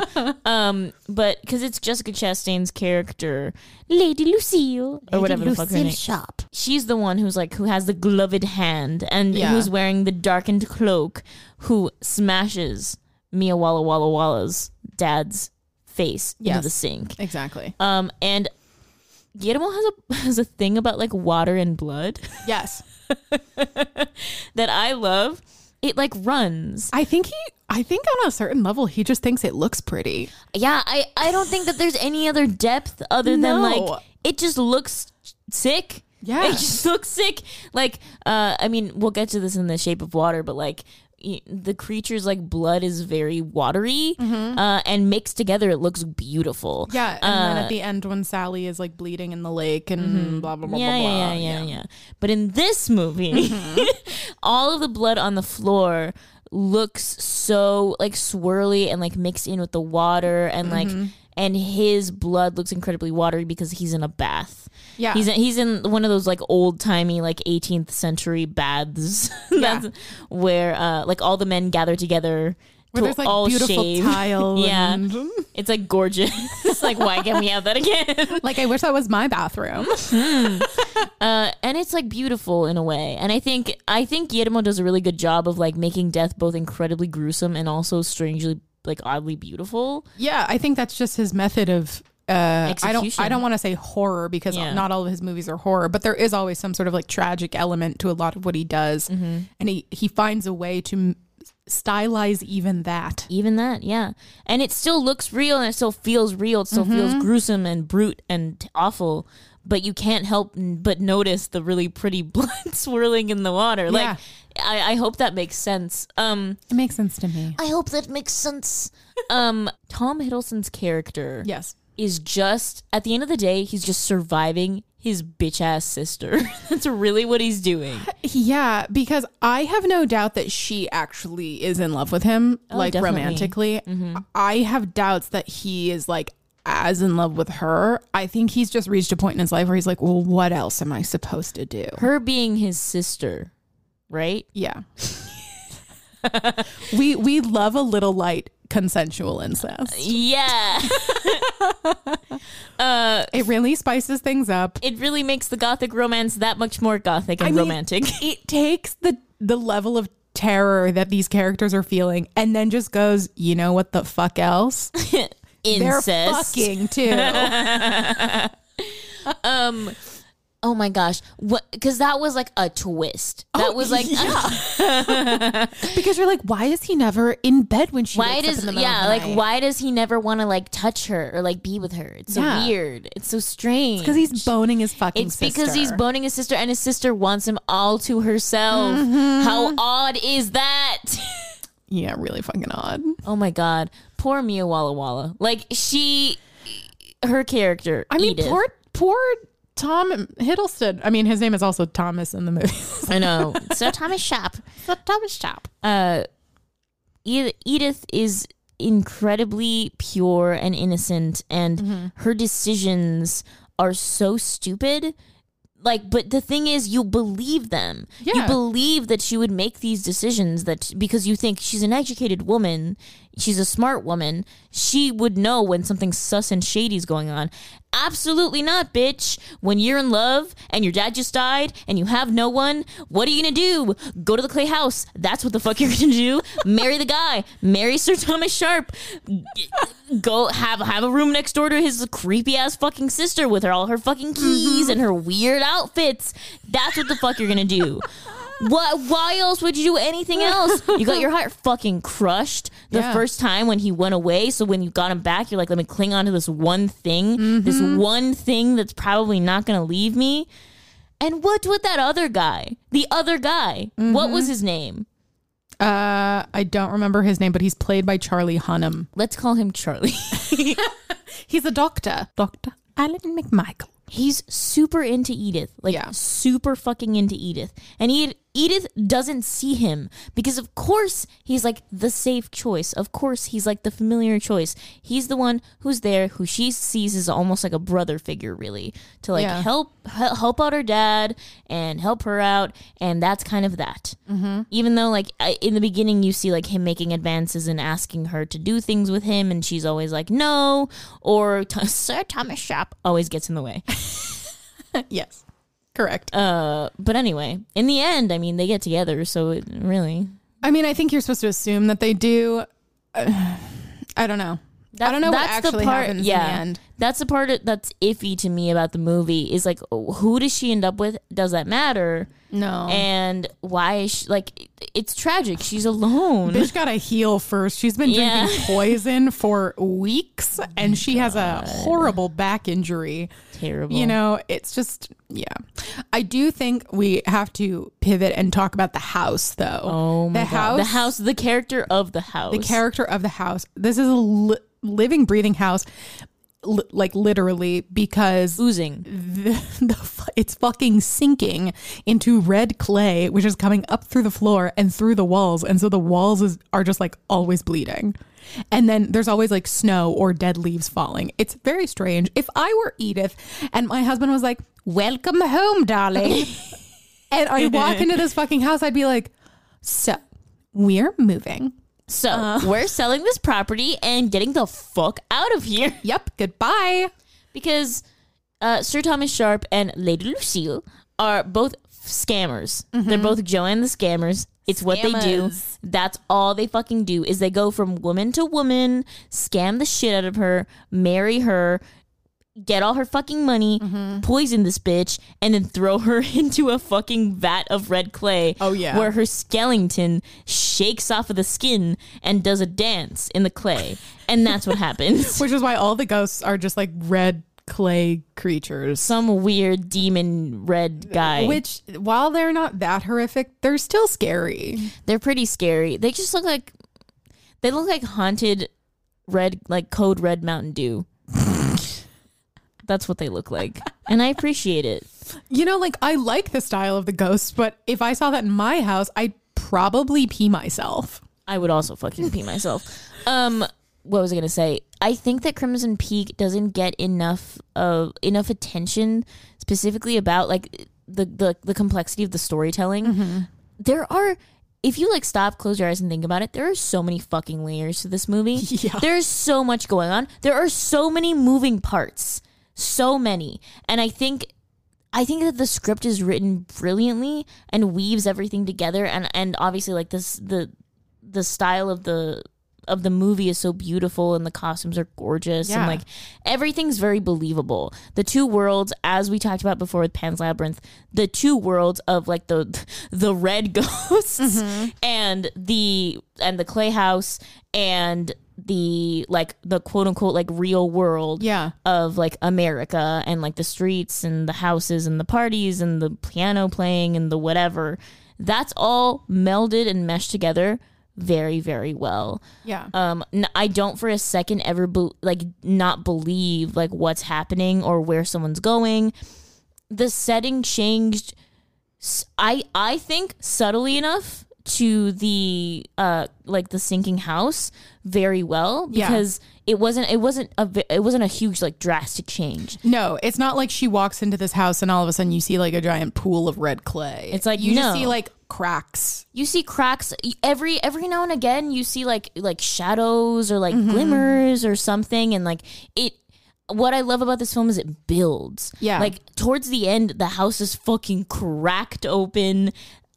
Um, but because it's Jessica Chastain's character, Lady Lucille, or whatever the fuck her name. Shop. She's the one who's like who has the gloved hand and Yeah. who's wearing the darkened cloak, who smashes Mia Walla Walla Walla's dad's face into the sink. Exactly. Um, and Guillermo has a has a thing about like water and blood Yes. that I love. It like runs. I think he I think on a certain level he just thinks it looks pretty. Yeah, I I don't think that there's any other depth other than No. like it just looks sick. Yeah. It just looks sick. Like uh I mean, we'll get to this in the shape of water, but like the creature's like blood is very watery uh and mixed together it looks beautiful. Mm-hmm. Yeah, and then Uh, at the end when Sally is like bleeding in the lake and blah blah blah yeah, blah yeah, blah. yeah, yeah, yeah. But in this movie, all of the blood on the floor looks so like swirly and like mixed in with the water and like and his blood looks incredibly watery because he's in a bath. Yeah. He's in, he's in one of those like old timey like 18th century baths. That's where uh like all the men gather together Where to there's like all beautiful shave. tile. Yeah. and- It's like gorgeous. it's like why can't we have that again? like I wish that was my bathroom. uh, and it's like beautiful in a way. And I think I think Guillermo does a really good job of like making death both incredibly gruesome and also strangely like oddly beautiful. yeah, I think that's just his method of. Uh, I don't. I don't want to say horror because Yeah. not all of his movies are horror, but there is always some sort of like tragic element to a lot of what he does, Mm-hmm. and he he finds a way to m- stylize even that. Even that, yeah. And it still looks real and it still feels real. It still feels gruesome and brute and awful. But you can't help but notice the really pretty blood swirling in the water. Like I, I hope that makes sense. Um It makes sense to me. I hope that makes sense. um Tom Hiddleston's character Yes. Is just at the end of the day, he's just surviving his bitch ass sister. That's really what he's doing. Yeah, because I have no doubt that she actually is in love with him, oh, like definitely. romantically. Mm-hmm. I have doubts that he is like as in love with her. I think he's just reached a point in his life where he's like, well, what else am I supposed to do? Her being his sister, right? Yeah. we we love a little light consensual incest. Yeah. uh It really spices things up. it really makes the gothic romance that much more gothic and I mean, romantic. It takes the the level of terror that these characters are feeling and then just goes, you know what the fuck else? They're Incest. fucking too. Um Oh my gosh. What cuz that was like a twist. That Oh, was like yeah. because you're like, why is he never in bed when she why does yeah, like night? why does he never want to like touch her or like be with her? It's so Yeah. weird. It's so strange. Because he's boning his fucking sister. It's because he's boning his sister and his sister wants him all to herself. Mm-hmm. How odd is that? Yeah, really fucking odd. oh my god. Poor Mia Walla Walla. Like she her character. I mean, Edith. poor poor Tom Hiddleston. I mean, his name is also Thomas in the movie. I know. so Thomas Shop. so Thomas Shop. uh Edith, Edith is incredibly pure and innocent and her decisions are so stupid like but the thing is you believe them you believe that she would make these decisions that because you think she's an educated woman she's a smart woman. She would know when something sus and shady is going on. Absolutely not bitch. When you're in love and your dad just died and you have no one what are you gonna do? Go to the clay house. That's what the fuck you're gonna do. Marry the guy. Marry sir thomas sharpe. Go have have a room next door to his creepy ass fucking sister with her all her fucking keys mm-hmm. and her weird outfits. That's what the fuck you're gonna do. What? Why else would you do anything else? You got your heart fucking crushed the Yeah. first time when he went away. So when you got him back, you're like, let me cling on to this one thing, this one thing that's probably not gonna leave me. And what with that other guy? The other guy. What was his name? Uh, I don't remember his name, but he's played by Charlie Hunnam. Let's call him Charlie. He's a doctor, Doctor Alan McMichael. He's super into Edith, like Yeah. super fucking into Edith, and Edith, Edith doesn't see him because, of course, he's like the safe choice. Of course, he's like the familiar choice. He's the one who's there, who she sees as almost like a brother figure, really, to like Yeah. help help out her dad and help her out, and that's kind of that. Mm-hmm. Even though, like in the beginning, you see like him making advances and asking her to do things with him, and she's always like no, or Sir Thomas Shop always gets in the way. yes, correct. Uh, but anyway, in the end, I mean, they get together, so it really. I mean, I think you're supposed to assume that they do. Uh, I don't know. I don't know what that's the part- happens yeah. in the end. That's the part that's iffy to me about the movie is like, who does she end up with? Does that matter? No. And why is she like? It's tragic. She's alone. Bitch got to heal first. She's been Yeah. drinking poison for weeks and she has a horrible back injury. Terrible. You know, it's just, yeah. I do think we have to pivot and talk about the house, though. Oh my the god. house, The house. The character of the house. the character of the house. This is a li- living, breathing house. li- like literally because Oozing. the, the it's fucking sinking into red clay, which is coming up through the floor and through the walls, and so the walls is, are just like always bleeding. And then there's always like snow or dead leaves falling. It's very strange. If I were Edith and my husband was like, "Welcome home, darling," and I walk into this fucking house, I'd be like, "So we're moving." So we're selling this property and getting the fuck out of here Yep, goodbye. because uh, Sir Thomas Sharpe and Lady Lucille are both scammers. They're mm-hmm. both Joanne the scammers. It's what they do. That's all they fucking do is they go from woman to woman, scam the shit out of her, marry her, get all her fucking money, mm-hmm. poison this bitch, and then throw her into a fucking vat of red clay. Oh, yeah. Where her skeleton shakes off of the skin and does a dance in the clay. And that's what happens. Which is why all the ghosts are just like red clay creatures. Some weird demon red guy. Which, while they're not that horrific, they're still scary. They're pretty scary. They just look like they look like haunted red like code red Mountain Dew. That's what they look like. And I appreciate it. You know, like I like the style of the ghosts, but if I saw that in my house, I'd probably pee myself. I would also fucking pee myself. Um what was I gonna say? I think that Crimson Peak doesn't get enough of enough attention specifically about like the the, the complexity of the storytelling. Mm-hmm. There are if you like stop, close your eyes and think about it, there are so many fucking layers to this movie. Yeah. There's so much going on. There are so many moving parts. So many. And I think I think that the script is written brilliantly and weaves everything together and and obviously like this the the style of the of the movie is so beautiful and the costumes are gorgeous Yeah. and like everything's very believable. The two worlds as we talked about before with Pan's Labyrinth, the two worlds of like the the red ghosts mm-hmm. and the and the clay house and the like the quote unquote like real world Yeah. of like America and like the streets and the houses and the parties and the piano playing and the whatever. That's all melded and meshed together very very well. Yeah. Um n- I don't for a second ever be- like not believe like what's happening or where someone's going. The setting changed s- I I think subtly enough to the uh like the sinking house very well Yeah. because it wasn't it wasn't a it wasn't a huge like drastic change. No, it's not like she walks into this house and all of a sudden you see like a giant pool of red clay. It's like, you no. just see like cracks. You see cracks every every now and again you see like like shadows or like mm-hmm. glimmers or something and like it what I love about this film is it builds. Yeah. Like towards the end the house is fucking cracked open.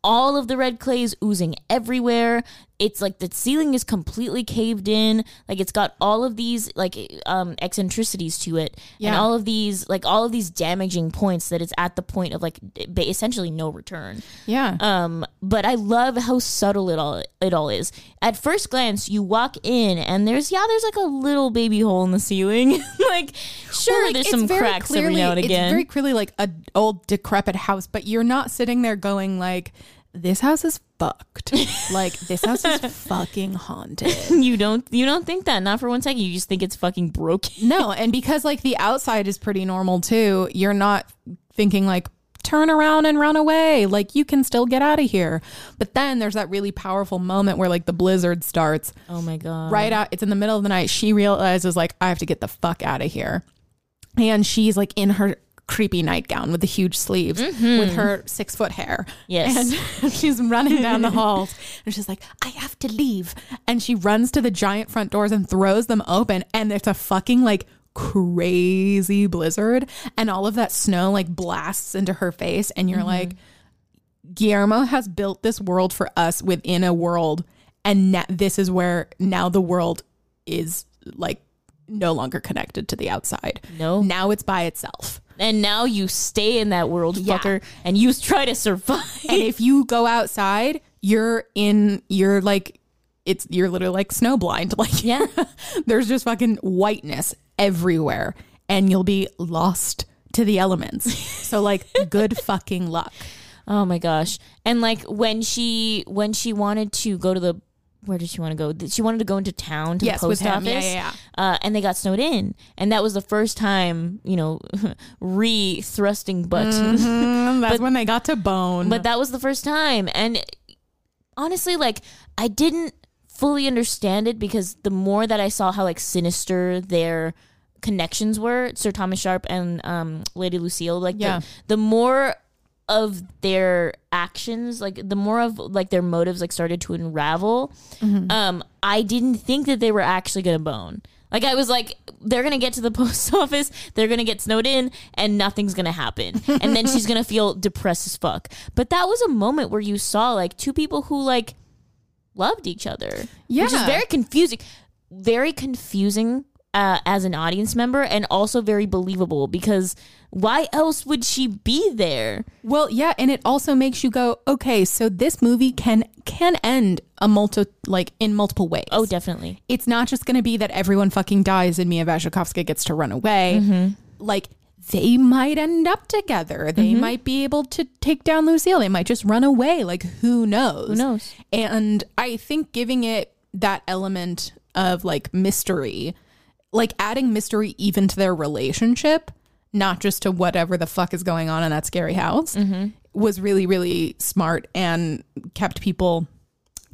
All of the red clay is oozing everywhere. It's like the ceiling is completely caved in. Like it's got all of these like um eccentricities to it. And all of these like all of these damaging points that it's at the point of like essentially no return. Yeah. Um, but I love how subtle it all it all is. At first glance, you walk in and there's yeah, there's like a little baby hole in the ceiling. like sure, Well, like, there's some cracks every clearly- now and It's again. very clearly like a old decrepit house, but you're not sitting there going like, "This house is fucked." like this house is fucking haunted. you don't you don't think that not for one second. You just think it's fucking broken. No, and because like the outside is pretty normal too, you're not thinking like turn around and run away. Like you can still get out of here. But then there's that really powerful moment where like the blizzard starts Oh my god! right out it's in the middle of the night. She realizes like I have to get the fuck out of here. And she's like in her creepy nightgown with the huge sleeves mm-hmm. with her six foot hair. Yes. And she's running down the halls and she's like, I have to leave. And she runs to the giant front doors and throws them open. And it's a fucking like crazy blizzard. And all of that snow like blasts into her face. And you're mm-hmm. like, Guillermo has built this world for us within a world. And na- this is where now the world is like no longer connected to the outside. No. Now it's by itself. And now you stay in that world, Yeah. fucker, and you try to survive. and if you go outside, you're in you're like it's you're literally like snowblind. Like Yeah. there's just fucking whiteness everywhere and you'll be lost to the elements. So like good fucking luck. Oh my gosh. And like when she when she wanted to go to the where did she want to go? She wanted to go into town to Yes, the with post him. office. Yeah, yeah, yeah. Uh, and they got snowed in, and that was the first time, you know, re thrusting butt. Mm, that's when they got to bone. but that was the first time, and honestly, like I didn't fully understand it because the more that I saw how like sinister their connections were, Sir Thomas Sharpe and um, Lady Lucille, like Yeah. the, the more of their actions like the more of like their motives like started to unravel um i didn't think that they were actually gonna bone. Like i was like they're gonna get to the post office they're gonna get snowed in and nothing's gonna happen. And then she's gonna feel depressed as fuck. But that was a moment where you saw like two people who like loved each other yeah which is very confusing very confusing uh, as an audience member and also very believable because why else would she be there Well, yeah, and it also makes you go, okay, so this movie can can end a multi like in multiple ways. oh definitely it's not just going to be that everyone fucking dies and Mia Wasikowska gets to run away. Mm-hmm. Like they might end up together. They might be able to take down Lucille. They might just run away. Like who knows? Who knows? And I think giving it that element of like mystery, like adding mystery even to their relationship, not just to whatever the fuck is going on in that scary house, was really really smart and kept people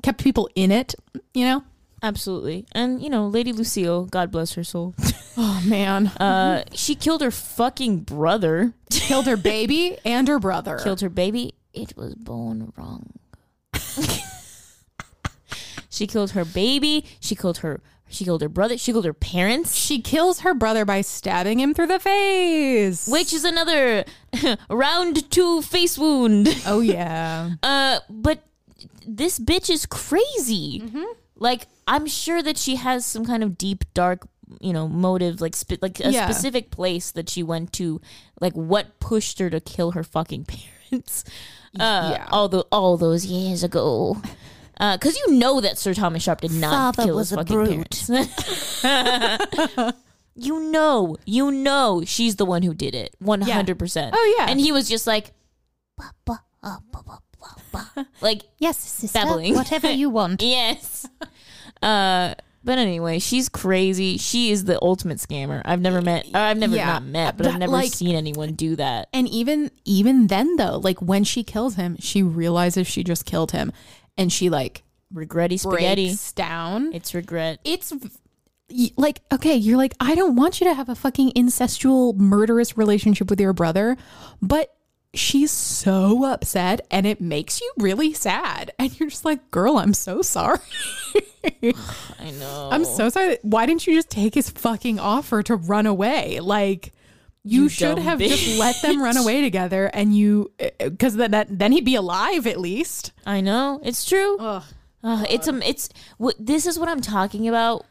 kept people in it, you know? Absolutely. And, you know, Lady Lucille, God bless her soul, Oh man. uh, she killed her fucking brother, killed her baby and her brother. killed her baby. It was born wrong. she killed her baby. She killed her. She killed her brother. She killed her parents, She kills her brother by stabbing him through the face. which is another round two face wound. oh yeah. Uh, but this bitch is crazy. Mm-hmm. Like, I'm sure that she has some kind of deep, dark, you know, motive, like, spe- like a Yeah. specific place that she went to. Like, what pushed her to kill her fucking parents? Uh, Yeah. all the all those years ago. Because you know that Sir Thomas Sharpe did not Father kill was his a fucking brute. parents. you know, you know, she's the one who did it, one hundred percent. Oh, yeah. and he was just like, Ba, ba, ah, ba, ba, ba, ba. like Yes, sister. Babbling. Whatever you want. Yes. uh, but anyway, she's crazy. She is the ultimate scammer. I've never met. Or I've never Yeah. not met, but I've never like- seen anyone do that. And even even then though, like when she kills him, she realizes she just killed him and she like Regretty spaghetti. breaks down. It's regret. It's y- like okay, you're like I don't want you to have a fucking incestual murderous relationship with your brother, but she's so upset and it makes you really sad. And you're just like, "Girl, I'm so sorry." I know. I'm so sorry. Why didn't you just take his fucking offer to run away? Like you, You should have just let them run away together and you because then that, then he'd be alive at least. I know. It's true. Ugh. Uh, it's um. It's what this is what I'm talking about,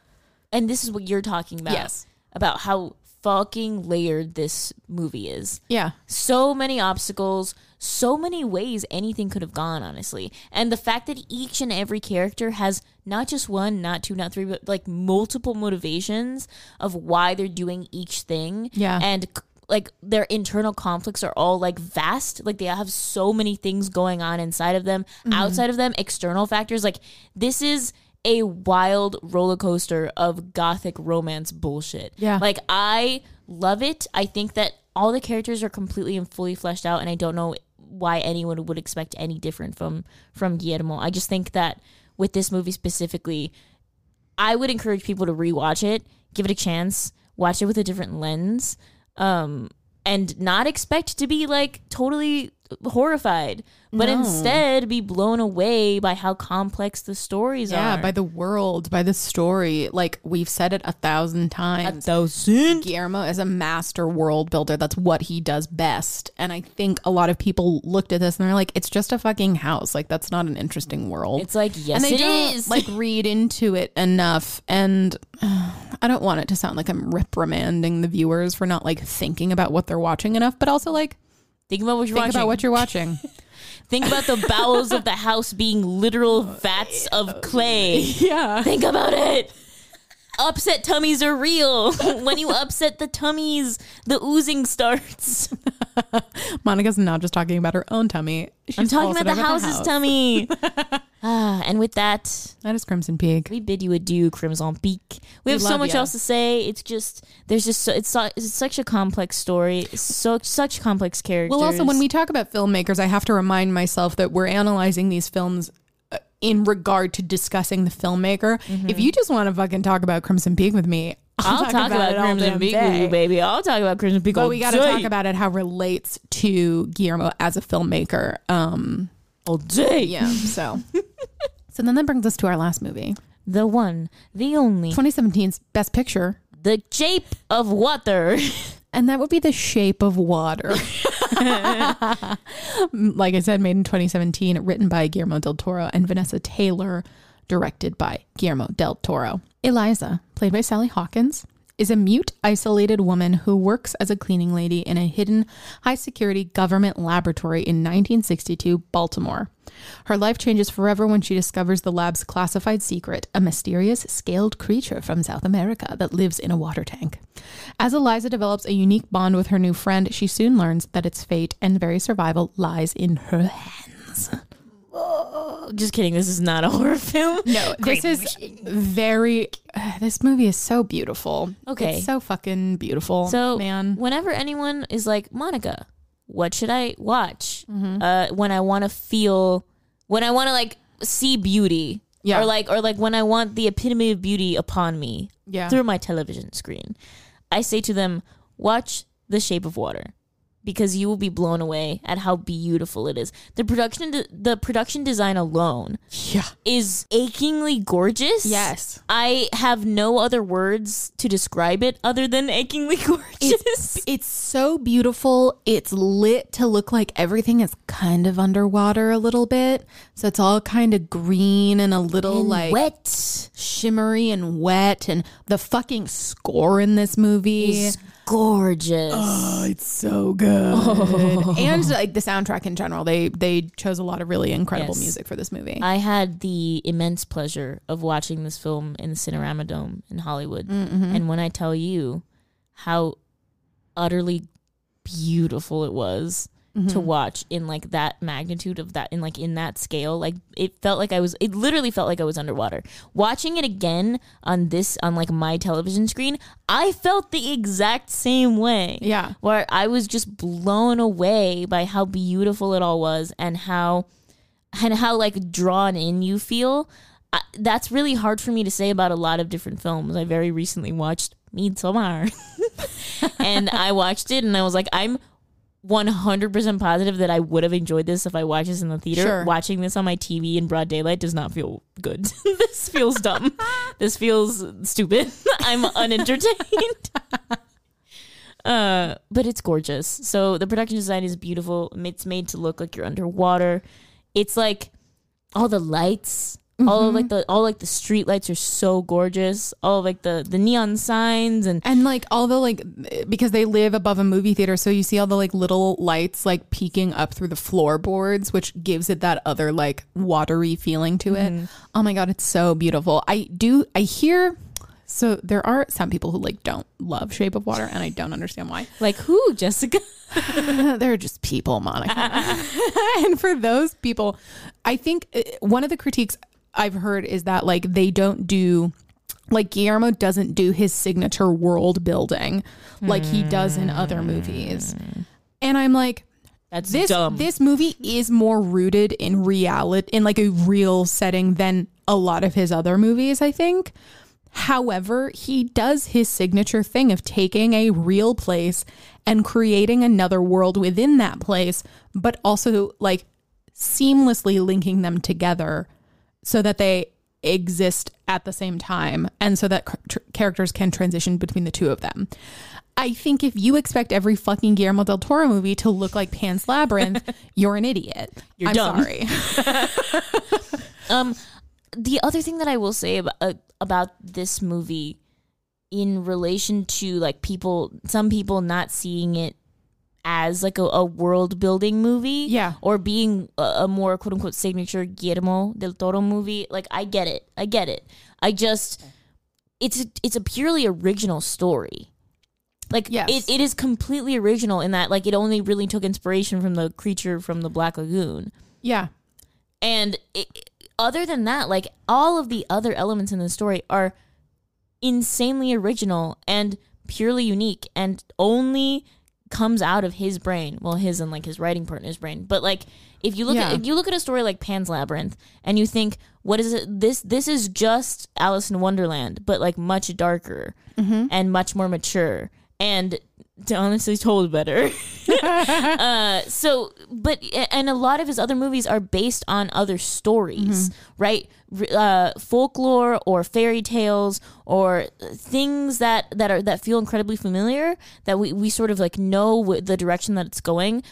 and this is what you're talking about. Yes. About how fucking layered this movie is. Yeah. so many obstacles, so many ways anything could have gone, honestly. And the fact that each and every character has not just one, not two, not three, but like multiple motivations of why they're doing each thing. Yeah. And like their internal conflicts are all like vast. Like they have so many things going on inside of them, Mm-hmm. outside of them, external factors. Like this is a wild roller coaster of gothic romance bullshit. Yeah. Like I love it. I think that all the characters are completely and fully fleshed out and I don't know why anyone would expect any different from from Guillermo. I just think that with this movie specifically, I would encourage people to rewatch it, give it a chance, watch it with a different lens, um, and not expect to be like totally horrified, but No. instead be blown away by how complex the stories Yeah, are. by the world, by the story. Like we've said it a thousand times. A thousand. Guillermo is a master world builder. That's what he does best. And I think a lot of people looked at this and they're like, it's just a fucking house. Like that's not an interesting world. It's like yes, and they it don't is. like read into it enough. And uh, I don't want it to sound like I'm reprimanding the viewers for not like thinking about what they're watching enough, but also like think about what you're think watching. about what you're watching. Think about the bowels of the house being literal vats of uh, clay. yeah. Think about it. Upset tummies are real. when you upset the tummies, the oozing starts. Monica's not just talking about her own tummy. She's I'm talking about the house's tummy. Ah, and with that, That is Crimson Peak. we bid you adieu, Crimson Peak. We, We have so much ya. else to say. It's just there's just so, it's, so, it's such a complex story. It's so such complex characters. Well, also when we talk about filmmakers, I have to remind myself that we're analyzing these films in regard to discussing the filmmaker. If you just want to fucking talk about Crimson Peak with me, I'll, I'll talk, about, it all Crimson Peak, with you, baby. I'll talk about Crimson Peak. But we got to talk about it how it relates to Guillermo as a filmmaker. Um, all day. yeah. So, so then that brings us to our last movie, The one, the only, 2017's Best Picture, the shape of water. and that would be The Shape of Water. like I said, made in 2017, written by Guillermo del Toro and Vanessa Taylor, directed by Guillermo del Toro. Eliza, played by Sally Hawkins, is a mute, isolated woman who works as a cleaning lady in a hidden, high security government laboratory in 1962 Baltimore. Her life changes forever when she discovers the lab's classified secret a mysterious scaled creature from South America that lives in a water tank. As Eliza develops a unique bond with her new friend, she soon learns that its fate and very survival lies in her hands. Just kidding. This is not a horror film. No, this is very. this movie is so beautiful. Okay. it's so fucking beautiful. So man, whenever anyone is like, Monica, what should I watch? Mm-hmm. Uh, when I want to feel, when I want to like see beauty, Yeah. or like, or like when I want the epitome of beauty upon me yeah, through my television screen, I say to them, watch The Shape of Water. Because you will be blown away at how beautiful it is. The production, de- the production design alone yeah, is achingly gorgeous. yes. I have no other words to describe it other than achingly gorgeous. It's it's so beautiful. It's lit to look like everything is kind of underwater a little bit. So it's all kind of green and a little like wet. shimmery and wet. And the fucking score in this movie. Is gorgeous. Oh, it's so good. And like the soundtrack in general. They they chose a lot of really incredible Yes. music for this movie. I had the immense pleasure of watching this film in the Cinerama Dome in Hollywood. Mm-hmm. And when I tell you how utterly beautiful it was to mm-hmm. watch in like that magnitude of that in like in that scale like it felt like i was it literally felt like i was underwater. Watching it again on this on like my television screen i felt the exact same way. Yeah. where i was just blown away by how beautiful it all was and how and how like drawn in you feel. I, that's really hard for me to say about a lot of different films. I very recently watched Midsommar. And I watched it and I was like, I'm 100% positive that I would have enjoyed this if I watched this in the theater. Sure. Watching this on my TV in broad daylight does not feel good. this feels dumb. this feels stupid. I'm unentertained. uh, but it's gorgeous. So the production design is beautiful. It's made to look like you're underwater. It's like all the lights all of like the all like the street lights are so gorgeous all of like the the neon signs and And like all the like because they live above a movie theater, so you see all the like little lights like peeking up through the floorboards, which gives it that other like watery feeling to it. Oh my god, it's so beautiful. I do I hear so there are some people who like don't love Shape of Water, and I don't understand why. like who jessica They're just people, Monica. and for those people, I think uh, one of the critiques I've heard is that like they don't do like Guillermo doesn't do his signature world building like he does in other movies. And I'm like that's this dumb this movie is more rooted in reality in like a real setting than a lot of his other movies, I think. However, he does his signature thing of taking a real place and creating another world within that place, but also like seamlessly linking them together so that they exist at the same time and so that tr- characters can transition between the two of them. I think if you expect every fucking Guillermo del Toro movie to look like Pan's Labyrinth, you're an idiot. You're I'm dumb. sorry. um the other thing that i will say about, uh, about this movie in relation to like people some people not seeing it as like a, a world building movie Yeah. or being a, a more quote unquote signature guillermo del toro movie like i get it i get it i just it's a, it's a purely original story like Yes. it, it is completely original in that like it only really took inspiration from the creature from the black lagoon Yeah. and it, other than that, like all of the other elements in the story are insanely original and purely unique and only comes out of his brain. Well, his and like his writing partner's brain. But like if you look Yeah. at if you look at a story like Pan's Labyrinth and you think, what is it? This this is just Alice in Wonderland, but like much darker mm-hmm. and much more mature and to honestly told better. uh, so, but and a lot of his other movies are based on other stories, right? Uh, folklore or fairy tales or things that that are that feel incredibly familiar that we we sort of like know the direction that it's going.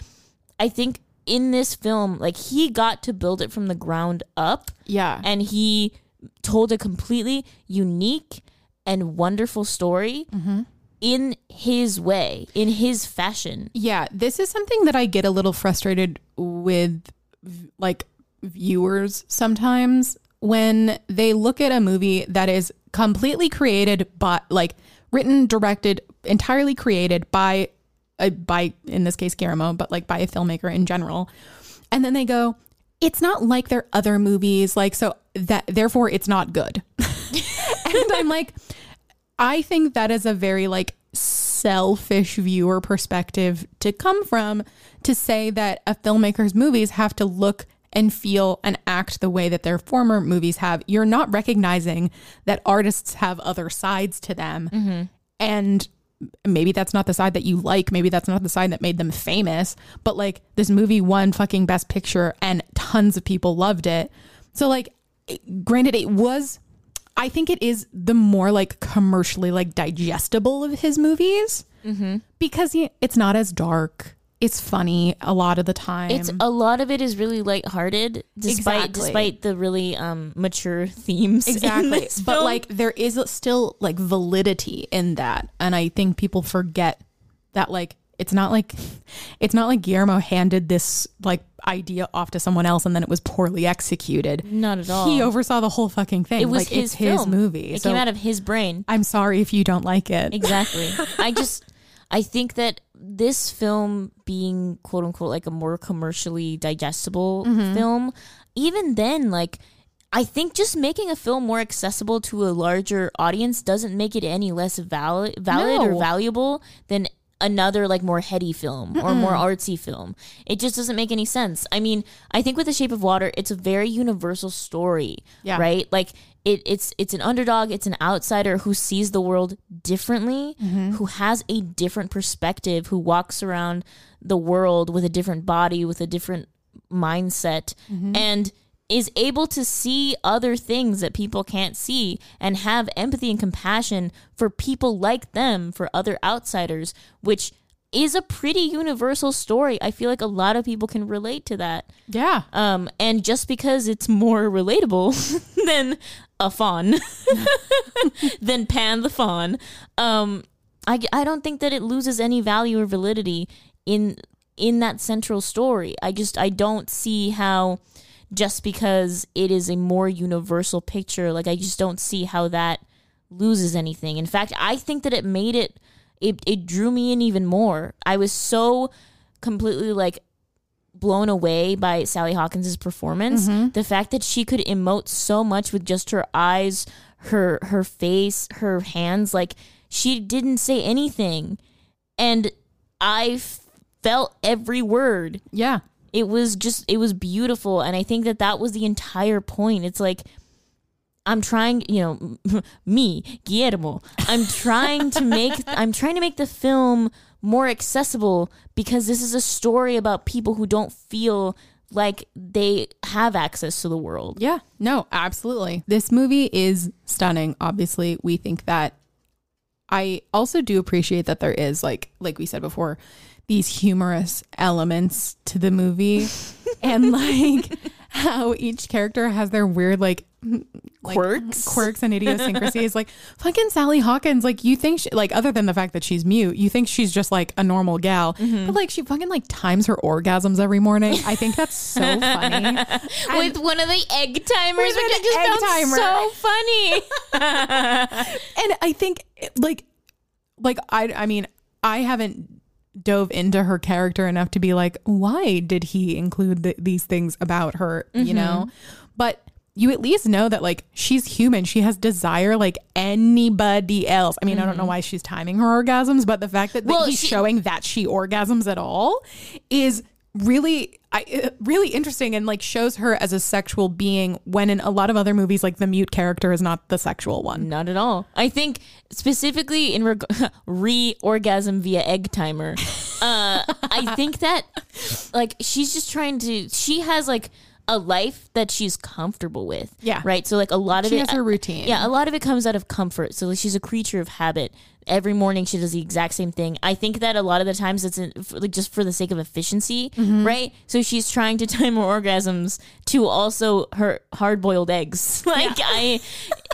I think in this film, like he got to build it from the ground up Yeah. and he told a completely unique and wonderful story in his way, in his fashion. Yeah, this is something that I get a little frustrated with like viewers sometimes when they look at a movie that is completely created by like written, directed, entirely created by a, by in this case Guillermo, but like by a filmmaker in general. And then they go, it's not like their other movies, like so that therefore it's not good. and I'm like, I think that is a very like selfish viewer perspective to come from to say that a filmmaker's movies have to look and feel and act the way that their former movies have. You're not recognizing that artists have other sides to them. Mm-hmm. And maybe that's not the side that you like. Maybe that's not the side that made them famous. But like this movie won fucking best picture and tons of people loved it. So like granted it was I think it is the more like commercially like digestible of his movies because he, it's not as dark. It's funny a lot of the time. It's a lot of it is really lighthearted, despite Exactly. despite the really um, mature themes. exactly, but like there is still like validity in that, and I think people forget that like it's not like it's not like Guillermo handed this like idea off to someone else and then it was poorly executed. not at all. He oversaw the whole fucking thing. it was like, his it's his movie. It so came out of his brain. I'm sorry if you don't like it. Exactly. I just I think that this film being quote unquote like a more commercially digestible Mm-hmm. film, even then like I think just making a film more accessible to a larger audience doesn't make it any less valid valid or valuable than another like more heady film or more artsy film. It just doesn't make any sense. I mean, I think with The Shape of Water, it's a very universal story, Yeah. right? Like it, it's it's an underdog, it's an outsider who sees the world differently, mm-hmm. who has a different perspective, who walks around the world with a different body, with a different mindset, mm-hmm. and is able to see other things that people can't see and have empathy and compassion for people like them, for other outsiders, which is a pretty universal story. I feel like a lot of people can relate to that. Yeah. Um, and just because it's more relatable than a fawn, than Pan the fawn, um, I, I don't think that it loses any value or validity in in that central story. I just I don't see how just because it is a more universal picture, like I just don't see how that loses anything. In fact, I think that it made it it it drew me in even more. I was so completely like blown away by Sally Hawkins' performance. Mm-hmm. The fact that she could emote so much with just her eyes, her her face, her hands, like she didn't say anything. And I felt every word. Yeah. It was just it was beautiful and I think that that was the entire point. It's like I'm trying, you know, me, Guillermo. I'm trying to make I'm trying to make the film more accessible because this is a story about people who don't feel like they have access to the world. Yeah, no, absolutely. This movie is stunning. Obviously, we think that. I also do appreciate that there is like like we said before these humorous elements to the movie and like how each character has their weird like like, Quirks. quirks and idiosyncrasies like fucking Sally Hawkins like you think she, like other than the fact that she's mute you think she's just like a normal gal Mm-hmm. but like she fucking like times her orgasms every morning I think that's so funny With one of the egg timers, which I just found timer. so funny. and I think like like I I mean I haven't dove into her character enough to be like why did he include th these things about her you mm-hmm. know but you at least know that like she's human. She has desire like anybody else. I mean, I don't know mm-hmm. why she's timing her orgasms, but the fact that, that Well, he's she- showing that she orgasms at all is really I, uh, really interesting and like shows her as a sexual being when in a lot of other movies like the mute character is not the sexual one. Not at all. I think specifically in reg- re-orgasm via egg timer. Uh, I think that like she's just trying to. She has like a life that she's comfortable with. Yeah. Right. So like a lot of She it. has her routine. Yeah, a lot of it comes out of comfort. So like, she's a creature of habit. Every morning she does the exact same thing. I think that a lot of the times it's in, like just for the sake of efficiency, Mm-hmm. right? So she's trying to time her orgasms to also her hard boiled eggs. like I,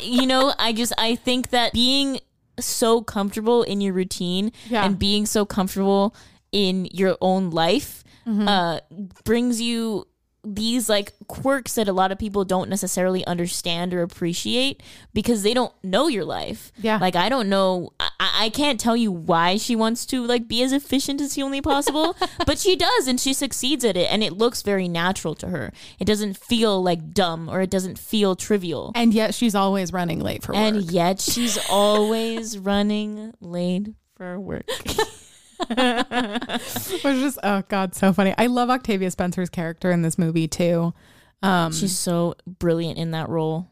you know, I just I think that being so comfortable in your routine Yeah. and being so comfortable in your own life Mm-hmm. uh, brings you these like quirks that a lot of people don't necessarily understand or appreciate because they don't know your life. Yeah. Like I don't know I, I can't tell you why she wants to like be as efficient as humanly possible, but she does and she succeeds at it and it looks very natural to her. It doesn't feel like dumb or it doesn't feel trivial. And yet she's always running late for And work. And yet she's always running late for work. Which is oh god, so funny. I love Octavia Spencer's character in this movie too. Um, She's so brilliant in that role.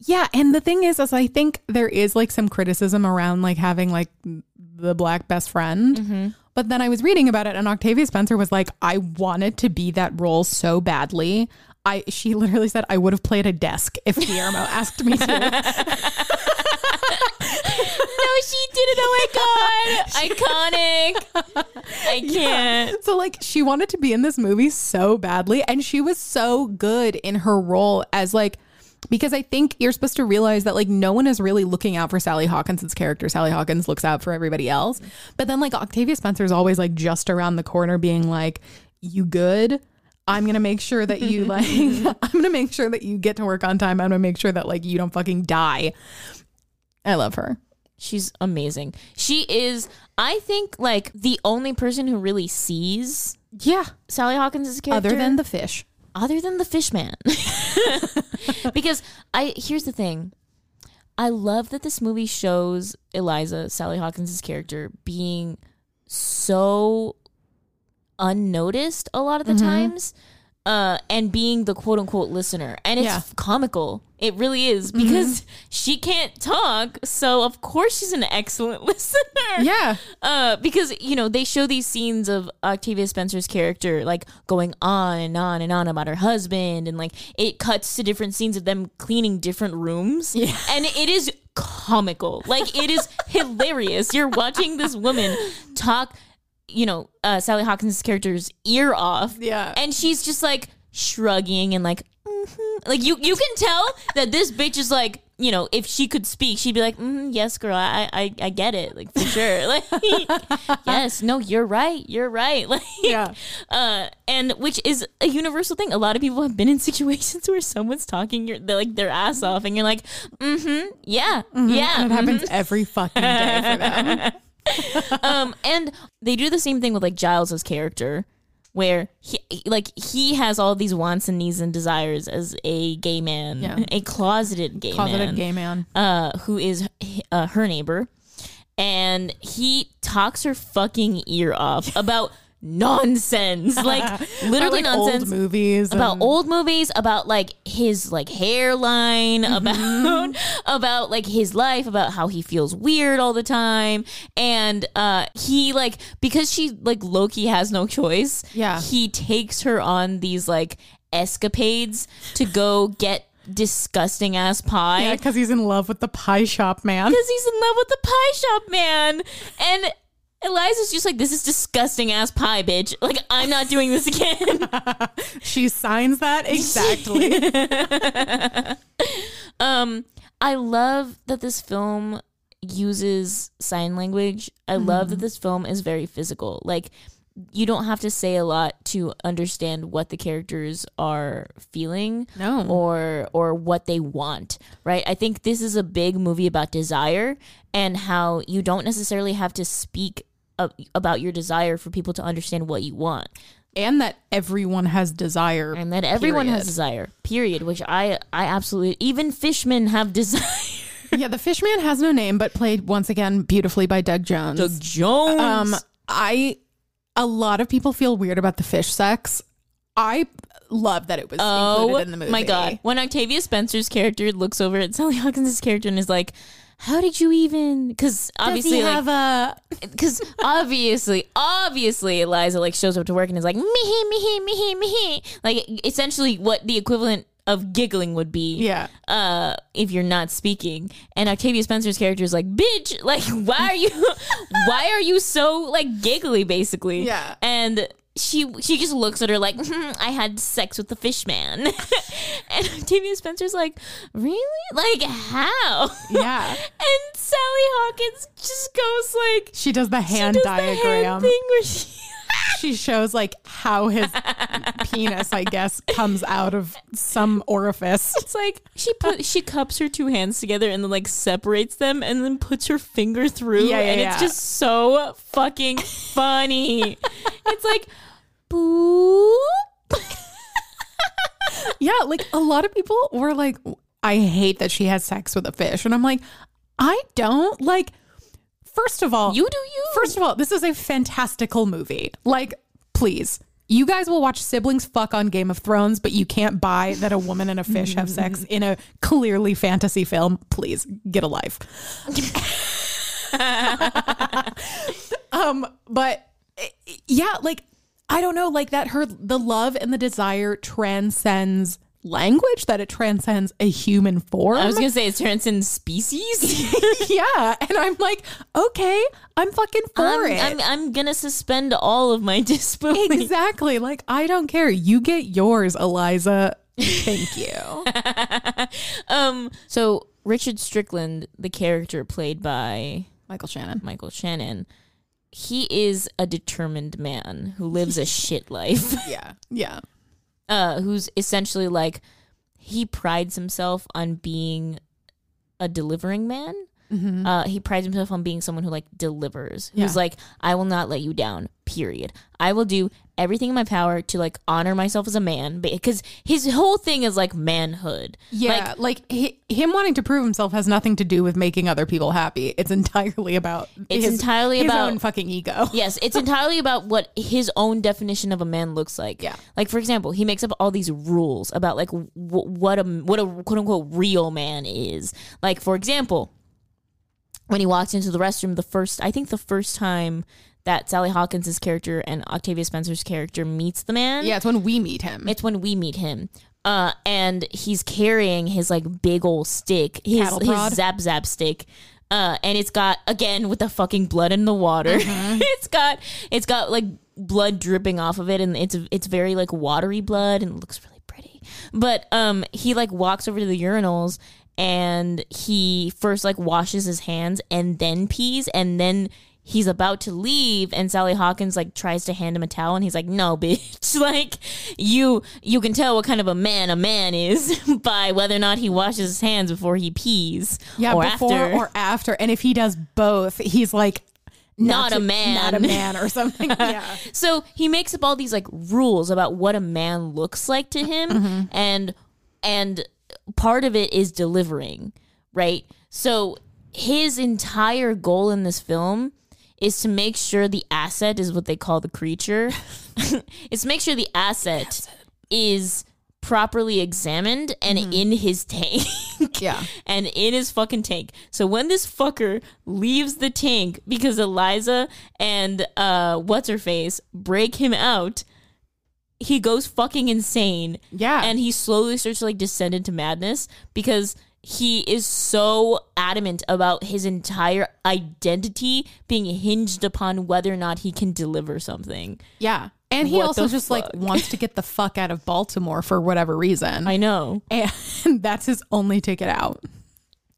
Yeah, and the thing is, is I think there is like some criticism around like having like the black best friend. Mm-hmm. But then I was reading about it, and Octavia Spencer was like, "I wanted to be that role so badly." I she literally said, "I would have played a desk if Guillermo asked me to." No, she did it. Oh my god. Iconic. I can't. So like she wanted to be in this movie so badly and she was so good in her role as like because I think you're supposed to realize that like no one is really looking out for Sally Hawkinson's character. Sally Hawkins looks out for everybody else. But then like Octavia Spencer's always like just around the corner being like, "You good?" I'm gonna make sure that you like. I'm gonna make sure that you get to work on time. I'm gonna make sure that like you don't fucking die. I love her. She's amazing. She is, I think, like the only person who really sees Yeah. Sally Hawkins' character. Other than the fish. other than the fish man. because I here's the thing. I love that this movie shows Eliza, Sally Hawkins' character, being so unnoticed a lot of the mm-hmm. times. Uh, and being the quote unquote listener. And it's Yeah. comical. It really is because she can't talk. So, of course, she's an excellent listener. Yeah. Uh, because you know they show these scenes of Octavia Spencer's character like going on and on and on about her husband, and like it cuts to different scenes of them cleaning different rooms, yeah. and it is comical. Like it is hilarious. You're watching this woman talk, you know, uh, Sally Hawkins' character's ear off, Yeah. and she's just like shrugging and like. mhm. Like you, you can tell that this bitch is like, you know, if she could speak, she'd be like, mm, "Yes, girl, I, I, I get it, like for sure." Like, yes, no, you're right, you're right. Like, Yeah. uh, and which is a universal thing. A lot of people have been in situations where someone's talking your, they're like their ass off, and you're like, "Mm-hmm, yeah, yeah." And it happens every fucking day for them. um, and they do the same thing with like Giles's character, where he like he has all these wants and needs and desires as a gay man, Yeah. a closeted gay Closeted man, gay man. uh, who is uh, her neighbor, and he talks her fucking ear off about nonsense, like literally like nonsense old movies about and- old movies about like his like hairline about about like his life about how he feels weird all the time. And uh he like because she like loki has no choice Yeah. he takes her on these like escapades to go get disgusting ass pie. Yeah, because he's in love with the pie shop man. because he's in love with the pie shop man. And Eliza's just like, this is disgusting ass pie, bitch. Like, I'm not doing this again. She signs that exactly. Um, I love that this film uses sign language. I love that this film is very physical. Like you don't have to say a lot to understand what the characters are feeling No. or or what they want, right? I think this is a big movie about desire and how you don't necessarily have to speak a- about your desire for people to understand what you want. and that everyone has desire. and that everyone has desire. Period. Which I I absolutely even fishmen have desire. yeah, the Fishman has no name, but played once again beautifully by Doug Jones. Doug Jones. Um, I a lot of people feel weird about the fish sex. I love that it was oh included in the movie. my god! When Octavia Spencer's character looks over at Sally Hawkins' character and is like. How did you even? Because obviously, like, have a because obviously, obviously, Eliza like shows up to work and is like me me me me like essentially what the equivalent of giggling would be. yeah? Uh, if you're not speaking, and Octavia Spencer's character is like, "Bitch, like, why are you, why are you so like giggly?" Basically, Yeah. and. She she just looks at her like "Hmm, I had sex with the fish man, and Octavia Spencer's like really like how Yeah. and Sally Hawkins just goes like She does the hand does the hand diagram. thing where she she shows like how his penis, I guess, comes out of some orifice. it's like she put she cups her two hands together and then like separates them and then puts her finger through Yeah, yeah, and it's just so fucking funny. it's like boop. Yeah, like a lot of people were like, I hate that she has sex with a fish. And I'm like, I don't. Like, first of all, You do you. First of all, this is a fantastical movie. Like, please. You guys will watch siblings fuck on Game of Thrones, but you can't buy that a woman and a fish have sex in a clearly fantasy film. Please get a life. um, but yeah, like I don't know, like that her the love and the desire transcends language, that it transcends a human form. I was gonna say it transcends species. yeah. And I'm like, okay, I'm fucking for I'm, it. I'm, I'm gonna suspend all of my disbelief. exactly. Like, I don't care. You get yours, Eliza. Thank you. Um. So Richard Strickland, the character played by Michael Shannon. Michael Shannon, he is a determined man who lives a shit life. Yeah. Yeah. Uh, who's essentially like he prides himself on being a delivering man. Uh, he prides himself on being someone who like delivers. Who's Yeah. like, I will not let you down. Period. I will do everything in my power to like honor myself as a man because his whole thing is like manhood. Yeah. Like, hi him wanting to prove himself has nothing to do with making other people happy. It's entirely about It's his, entirely his about- own fucking ego. Yes, it's entirely about what his own definition of a man looks like. Yeah. Like for example, he makes up all these rules about like w- what a what a quote unquote real man is. Like for example, when he walks into the restroom the first I think the first time that Sally Hawkins' character and Octavia Spencer's character meets the man. Yeah. It's when we meet him. It's when we meet him. Uh, and he's carrying his like big old stick, his Cattle prod? his zap zap stick. Uh, and it's got again with the fucking blood in the water. Mm-hmm. it's got it's got like blood dripping off of it, and it's it's very like watery blood, and it looks really pretty. But um, he like walks over to the urinals, and he first like washes his hands and then pees, and then he's about to leave and Sally Hawkins like tries to hand him a towel and he's like no bitch like you you can tell what kind of a man a man is by whether or not he washes his hands before he pees yeah. or before after or after. And if he does both, he's like, Not a to- man. Not a man or something. yeah. so he makes up all these like rules about what a man looks like to him Mm-hmm. and and part of it is delivering right so his entire goal in this film is to make sure the asset is what they call the creature it's to make sure the asset is properly examined and in his tank Yeah. and in his fucking tank. So when this fucker leaves the tank because Eliza and uh what's her face break him out, he goes fucking insane. Yeah. And he slowly starts to like descend into madness because he is so adamant about his entire identity being hinged upon whether or not he can deliver something. Yeah. And he What also just like wants to get the fuck out of Baltimore for whatever reason. I know. and that's his only ticket out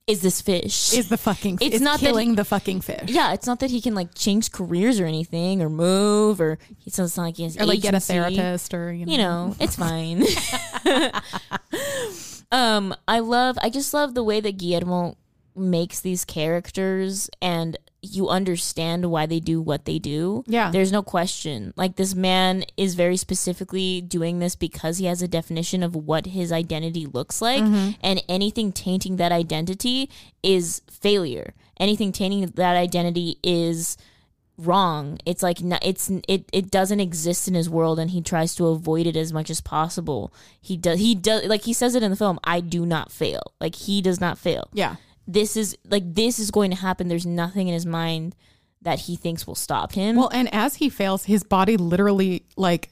Is this fish? is the fucking It's is not killing he- the fucking fish. yeah, it's not that he can like change careers or anything or move or it's not like he has Or like get a agency. therapist or you know. you know, it's fine. um, I love, I just love the way that Guillermo makes these characters and you understand why they do what they do. Yeah. There's no question. Like this man is very specifically doing this because he has a definition of what his identity looks like and anything tainting that identity is failure. Anything tainting that identity is wrong. It's like it's it it doesn't exist in his world and he tries to avoid it as much as possible. He does he does like he says it in the film, I do not fail. Like he does not fail Yeah. this is like this is going to happen. There's nothing in his mind that he thinks will stop him. Well, and as he fails, his body literally like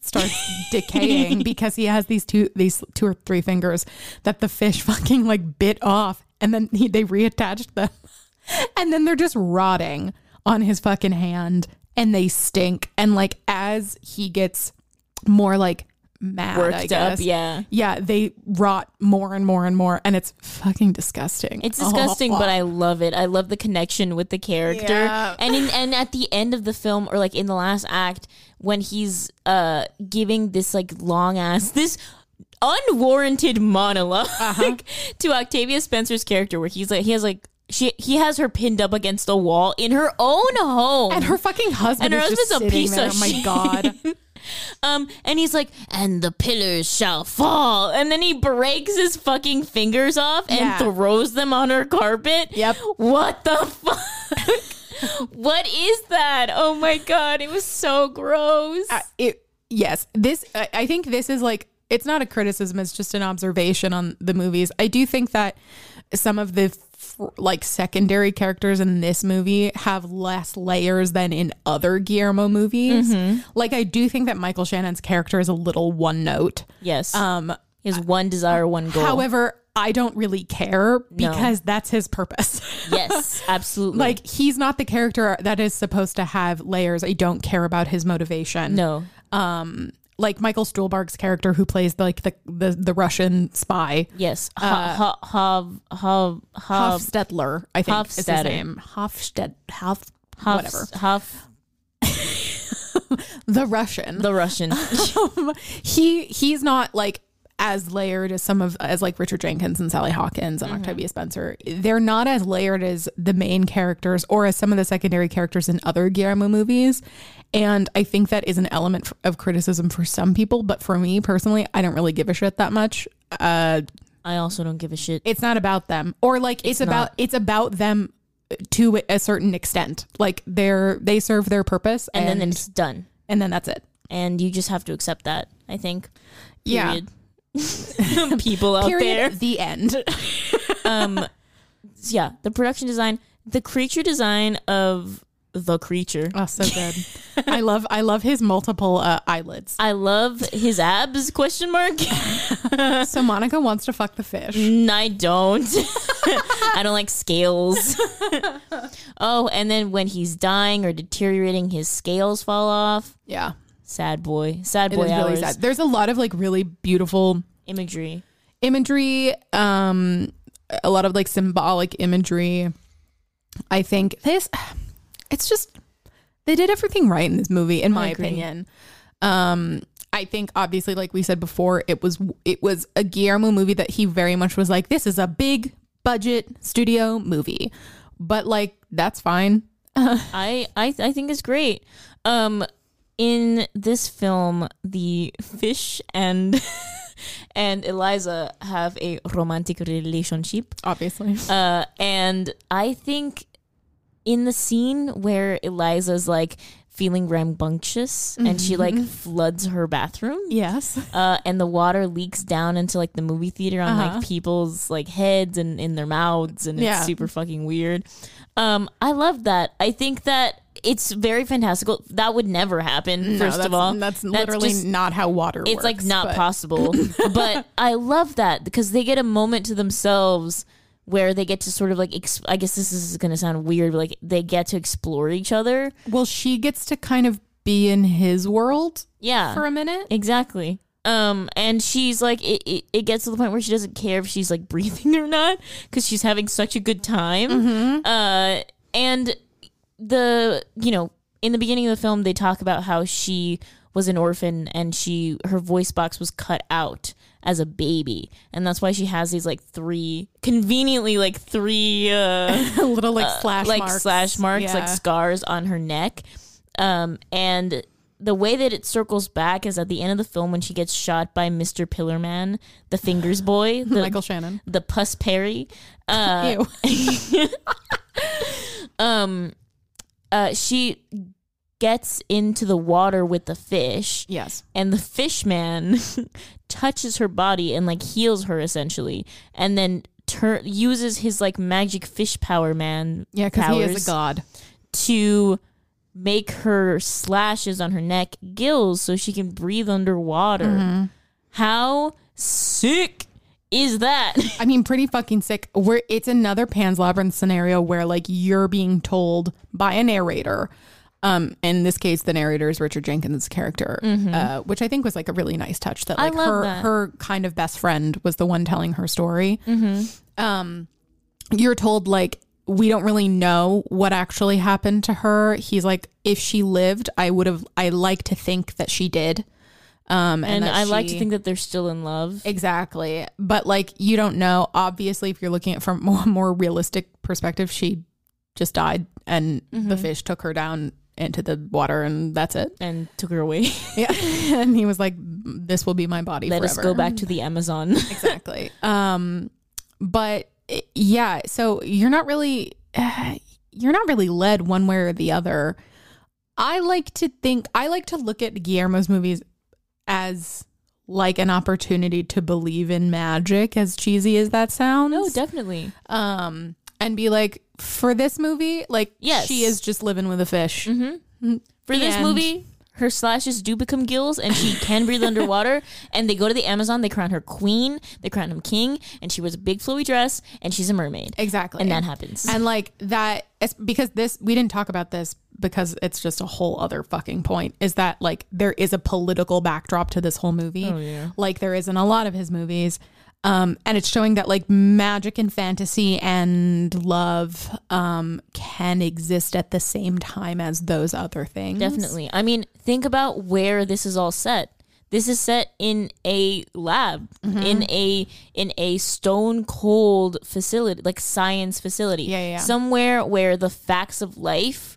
starts decaying because he has these two these two or three fingers that the fish fucking like bit off and then he, they reattached them. And then they're just rotting on his fucking hand and they stink and like as he gets more like mad Worked I up, yeah. Yeah, they rot more and more and more and it's fucking disgusting. it's disgusting, but I love it. I love the connection with the character. Yeah. And in, and at the end of the film, or like in the last act, when he's uh giving this like long ass this unwarranted monolog Uh-huh. to Octavia Spencer's character, where he's like he has like she he has her pinned up against a wall in her own home. and her fucking husband And her husband's a piece there. of oh my shit. god. Um, and he's like, and the pillars shall fall. And then he breaks his fucking fingers off and Yeah. throws them on her carpet. Yep. What the fuck? what is that? Oh my god, it was so gross. Uh, it yes this I, I think this is like it's not a criticism it's just an observation on the movies i do think that some of the like secondary characters in this movie have less layers than in other guillermo movies like i do think that michael shannon's character is a little one note yes. um has one desire, one goal. however i don't really care because that's his purpose yes, absolutely. like he's not the character that is supposed to have layers i don't care about his motivation no. um like Michael Stuhlbarg's character who plays like the the, the Russian spy Yes. Uh, ha, ha, Hoffstetler I think is his name Hofsted Hof Huff- whatever Huff, the Russian the Russian. he he's not like as layered as some of as like Richard Jenkins and Sally Hawkins and Octavia Spencer. They're not as layered as the main characters or as some of the secondary characters in other Guillermo movies. And I think that is an element of criticism for some people, but for me personally, I don't really give a shit that much. Uh, I also don't give a shit. it's not about them or like it's, about it's about them to a certain extent like they're they serve their purpose and, and then it's done. and then that's it and you just have to accept that. I think. Yeah. Period. People out period the end. Um, yeah, the production design, the creature design of the creature. oh so good i love i love his multiple uh, eyelids I love his abs? Question mark. so monica wants to fuck the fish Mm, I don't. I don't like scales. oh, and then when he's dying or deteriorating, his scales fall off. yeah Sad boy. Sad it boy is really hours. sad there's a lot of like really beautiful Imagery. imagery um a lot of like symbolic imagery i think this it's just they did everything right in this movie in my agree. opinion um i think obviously like we said before it was it was a guillermo movie that he very much was like this is a big budget studio movie but like that's fine I I I think it's great. Um in this film the fish and and Eliza have a romantic relationship. obviously Uh and I think in the scene where Eliza's like feeling rambunctious and she like floods her bathroom yes uh, and the water leaks down into like the movie theater on Uh-huh. like people's like heads and in their mouths and Yeah. it's super fucking weird. Um, I love that. I think that it's very fantastical. That would never happen. No, first of all, that's literally just- not how water works. it's works like not but- possible. but I love that because they get a moment to themselves where they get to sort of like ex- I guess this is going to sound weird, but like they get to explore each other. well she gets to kind of be in his world Yeah, for a minute Exactly. Um, and she's like, it, it, it gets to the point where she doesn't care if she's like breathing or not because she's having such a good time. Mm-hmm. Uh, and the, you know, in the beginning of the film, they talk about how she was an orphan and she her voice box was cut out as a baby and that's why she has these like three conveniently like three uh little like slash like marks. slash marks Yeah. like scars on her neck um and the way that it circles back is at the end of the film when she gets shot by Mr. Pillarman, the fingers boy, the Michael Shannon. the Puss Perry. Uh, um uh she gets into the water with the fish yes. and the fish man touches her body and like heals her essentially and then tur- uses his like magic fish power man Yeah, because he is a god. to make her slashes on her neck gills so she can breathe underwater Mm-hmm. how sick is that I mean, pretty fucking sick. Where it's another Pan's Labyrinth scenario where like you're being told by a narrator. Um, in this case, the narrator is Richard Jenkins' character, uh, which I think was like a really nice touch. That like her that. her kind of best friend was the one telling her story. Um, you're told like we don't really know what actually happened to her. He's like, if she lived, I would have. I like to think that she did. Um, and that i like to think that they're still in love Exactly. But like you don't know. Obviously, if you're looking at from more more realistic perspective, she just died and Mm-hmm. the fish took her down into the water and that's it. and took her away Yeah. and he was like, This will be my body let forever. us go back to the amazon exactly. Um but yeah, so you're not really uh, you're not really led one way or the other. I like to think I like to look at Guillermo's movies as like an opportunity to believe in magic as cheesy as that sounds. no definitely um and be like for this movie like Yes. she is just living with a fish. Mm-hmm. for The this movie her slashes do become gills and she can breathe underwater and they go to the amazon they crown her queen they crown him king and she wears a big flowy dress and she's a mermaid Exactly. and that happens And like that, it's because this, we didn't talk about this because it's just a whole other fucking point is that like there is a political backdrop to this whole movie. Oh, yeah. Like there is in a lot of his movies. Um, and it's showing that like magic and fantasy and love um, can exist at the same time as those other things. Definitely. I mean, think about where this is all set. This is set in a lab, Mm-hmm. in a in a stone cold facility, like science facility. Yeah, yeah, yeah. Somewhere where the facts of life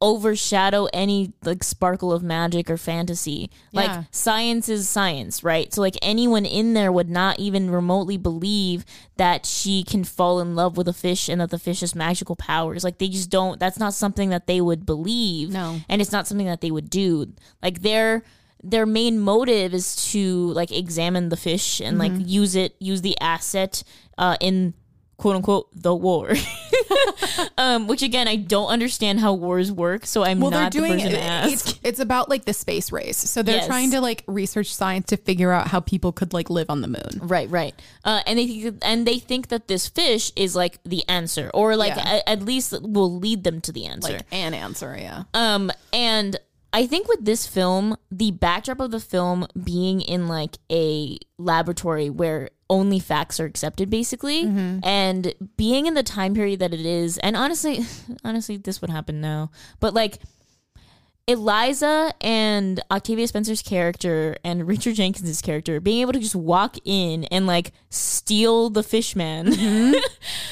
overshadow any like sparkle of magic or fantasy. Yeah. Like science is science, right? So like anyone in there would not even remotely believe that she can fall in love with a fish and that the fish has magical powers. Like they just don't that's not something that they would believe No. and it's not something that they would do like their their main motive is to like examine the fish and like Mm-hmm. use it use the asset uh in quote unquote the war um which again i don't understand how wars work so i'm well, not they're doing the person it. to ask It's, it's about like the space race. So they're Yes. trying to like research science to figure out how people could like live on the moon. Right, right. Uh, and they think, and they think that this fish is like the answer, or like Yeah. a- at least will lead them to the answer. Like an answer, yeah. Um, and I think with this film, the backdrop of the film being in like a laboratory where only facts are accepted, basically, mm-hmm. and being in the time period that it is, and honestly, honestly, this would happen now, but like. Eliza and Octavia Spencer's character and Richard Jenkins's character being able to just walk in and like steal the fishman. Mm-hmm.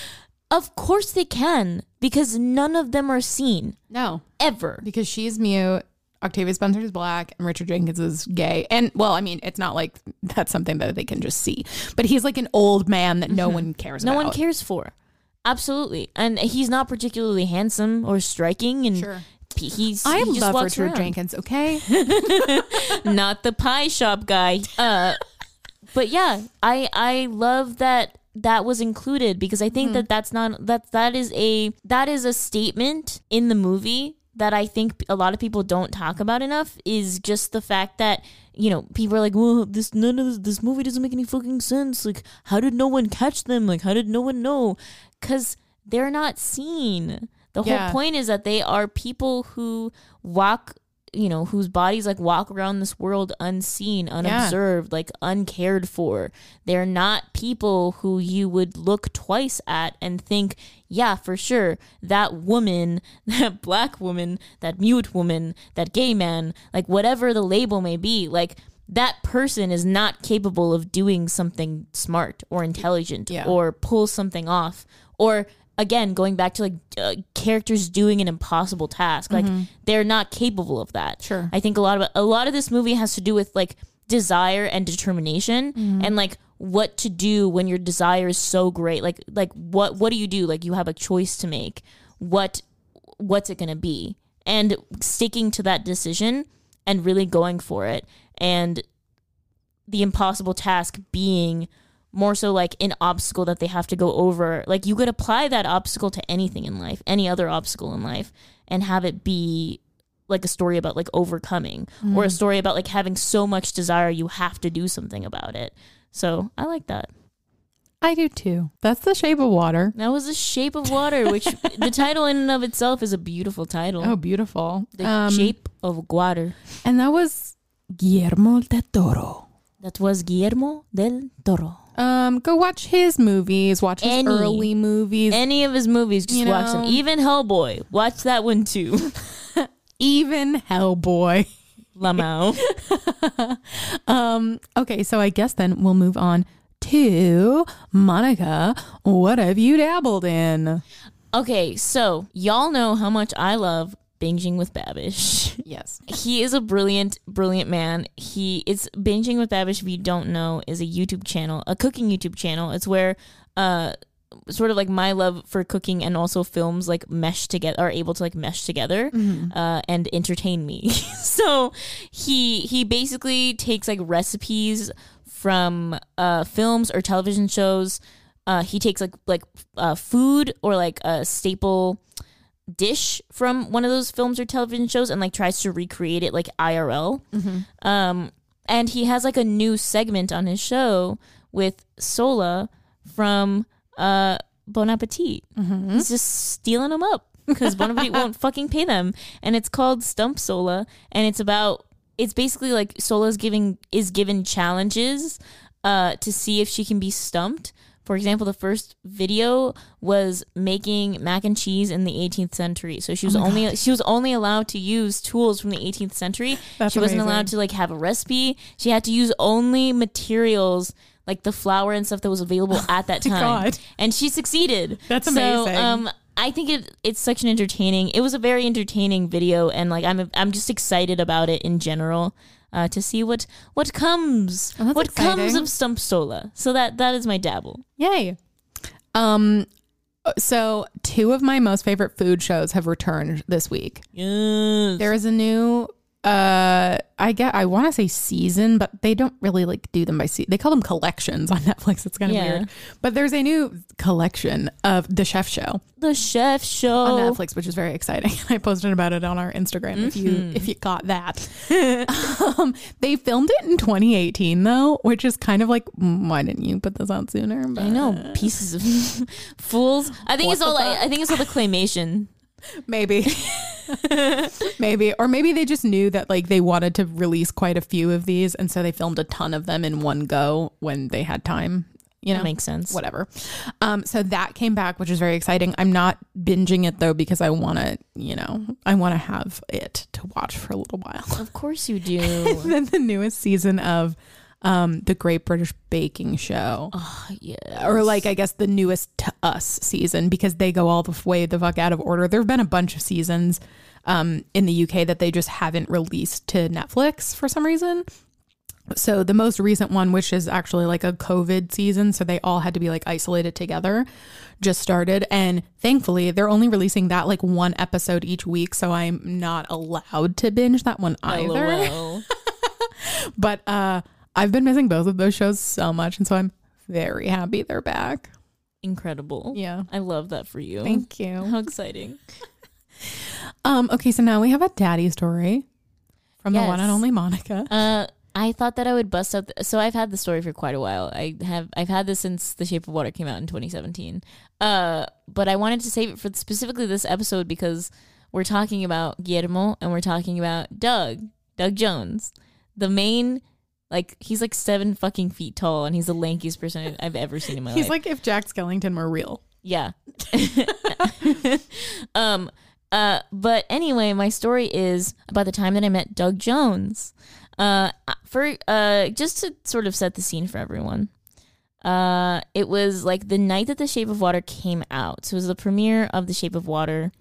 of course they can because none of them are seen No, ever. because she's mute. Octavia Spencer is black and Richard Jenkins is gay. And well, I mean, it's not like that's something that they can just see. But he's like an old man that no one cares about. no about. one cares for. Absolutely. And he's not particularly handsome or striking and Sure. he's I he love Richard around. Jenkins, okay? not the pie shop guy. Uh but yeah, I I love that that was included because I think that that's not that that is a that is a statement in the movie that I think a lot of people don't talk about enough is just the fact that you know people are like well this none of this, this movie doesn't make any fucking sense. Like how did no one catch them? Like how did no one know? Cuz they're not seen. The Yeah. whole point is that they are people who walk you know whose bodies like walk around this world unseen unobserved like uncared for they're not people who you would look twice at and think yeah for sure that woman that black woman that mute woman that gay man like whatever the label may be like that person is not capable of doing something smart or intelligent Yeah. or pull something off or again going back to like uh, characters doing an impossible task like they're not capable of that. Sure. i think a lot of a lot of this movie has to do with like desire and determination and like what to do when your desire is so great. Like like what what do you do? Like you have a choice to make what what's it going to be? And sticking to that decision and really going for it and the impossible task being more so like an obstacle that they have to go over like you could apply that obstacle to anything in life any other obstacle in life and have it be like a story about like overcoming or a story about like having so much desire you have to do something about it so i like that I do too. That's the shape of water. that was the shape of water which the title in and of itself is a beautiful title Oh, beautiful. the Um, shape of water And that was Guillermo del Toro. that was guillermo del toro Um, go watch his movies. Watch his Any. early movies. any of his movies just You watch them know. even hellboy watch that one too Even Hellboy. lamau Um, okay, so I guess then we'll move on to Monica. What have you dabbled in? Okay, so y'all know how much I love binging with Babish. Yes. he is a brilliant, brilliant man. He it's binging with Babish. If you don't know, is a YouTube channel, a cooking YouTube channel. It's where uh sort of like my love for cooking and also films like mesh together are able to like mesh together uh, and entertain me so he he basically takes like recipes from uh films or television shows uh he takes like like uh food or like a staple dish from one of those films or television shows and like tries to recreate it like IRL. Um, and he has like a new segment on his show with Sohla from uh, Bon Appetit. He's just stealing them up because Bon Appetit won't fucking pay them, and it's called Stump Sohla, and it's about it's basically like Sohla's giving is given challenges uh, to see if she can be stumped. For example, the first video was making mac and cheese in the 18th century. So she was only she was only allowed to use tools from the 18th century. That's she wasn't amazing. allowed to like have a recipe. She had to use only materials like the flour and stuff that was available at that time. God. And she succeeded. That's So, amazing. um, I think it it's such an entertaining. It was a very entertaining video, and like I'm I'm just excited about it in general. Uh, to see what what comes, Oh, what comes of Stump Sohla. So that that is my dabble. Yay. Um so two of my most favorite food shows have returned this week. Yes. There is a new uh I get I want to say season, but they don't really like do them by season. They call them collections on Netflix. It's kind of Yeah. weird. But there's a new collection of The Chef Show The Chef Show. on Netflix, which is very exciting. I posted about it on our Instagram if you if you got that. um, they filmed it in 2018 though, which is kind of like mm, why didn't you put this out sooner? But I know pieces of fools. I think What it's all like, I think it's all the claymation. Maybe. maybe. Or maybe they just knew that like they wanted to release quite a few of these and so they filmed a ton of them in one go when they had time. You know, That makes sense. whatever. Um, so that came back, which is very exciting. I'm not binging it though because I want to, you know, I want to have it to watch for a little while. Of course you do. then the newest season of um, the Great British Baking Show, oh, yeah. or like I guess the newest to us season because they go all the way the fuck out of order. There have been a bunch of seasons um, in the UK that they just haven't released to Netflix for some reason. So the most recent one, which is actually like a COVID season, so they all had to be like isolated together, just started. And thankfully, they're only releasing that like one episode each week, so I'm not allowed to binge that one either. LOL. But uh, I've been missing both of those shows so much, and so I'm very happy they're back. Incredible. Yeah, I love that for you. thank you. How exciting. Um, okay, so now we have a daddy story from the one and only Monica. Uh, I thought that I would bust out. The, so I've had the story for quite a while. I have I've had this since The Shape of Water came out in 2017. Uh, but I wanted to save it for specifically this episode because we're talking about Guillermo and we're talking about Doug, Doug Jones, the main. Like he's like seven fucking feet tall, and he's the lankiest person I've ever seen in my life. He's like if Jack Skellington were real. Yeah. um uh but anyway, my story is about the time that I met Doug Jones. Uh for uh just to sort of set the scene for everyone. Uh it was like the night that The Shape of Water came out. So it was the premiere of The Shape of Water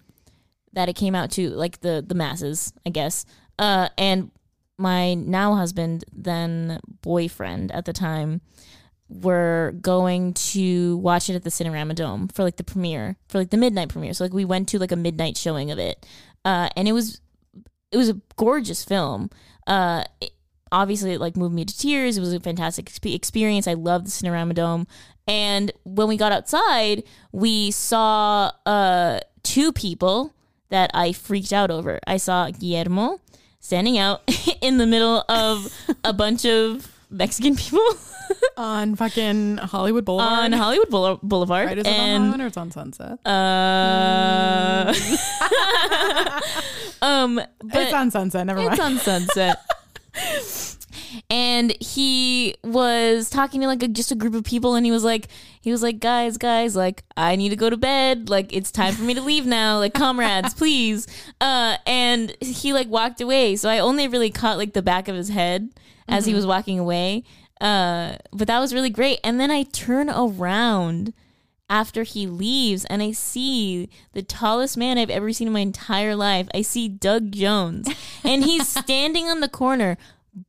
that it came out to like the the masses, I guess. Uh and my now husband, then boyfriend at the time, were going to watch it at the Cinerama Dome for like the premiere, for like the midnight premiere. So like we went to like a midnight showing of it, uh, and it was it was a gorgeous film. Uh, it, obviously, it like moved me to tears. It was a fantastic exp- experience. I loved the Cinerama Dome, and when we got outside, we saw uh two people that I freaked out over. I saw Guillermo standing out in the middle of a bunch of Mexican people. on fucking Hollywood Boulevard. on Hollywood Boule- Boulevard. right, is it on and Hollywood or it's on Sunset? uh, um, but it's on Sunset. Never mind. it's on Sunset. And he was talking to like a, just a group of people, and he was like, he was like, guys, guys, like I need to go to bed. Like it's time for me to leave now. Like comrades, please. Uh, and he like walked away, so I only really caught like the back of his head as he was walking away. Uh, but that was really great. And then I turn around after he leaves and I see the tallest man I've ever seen in my entire life. I see Doug Jones and he's standing on the corner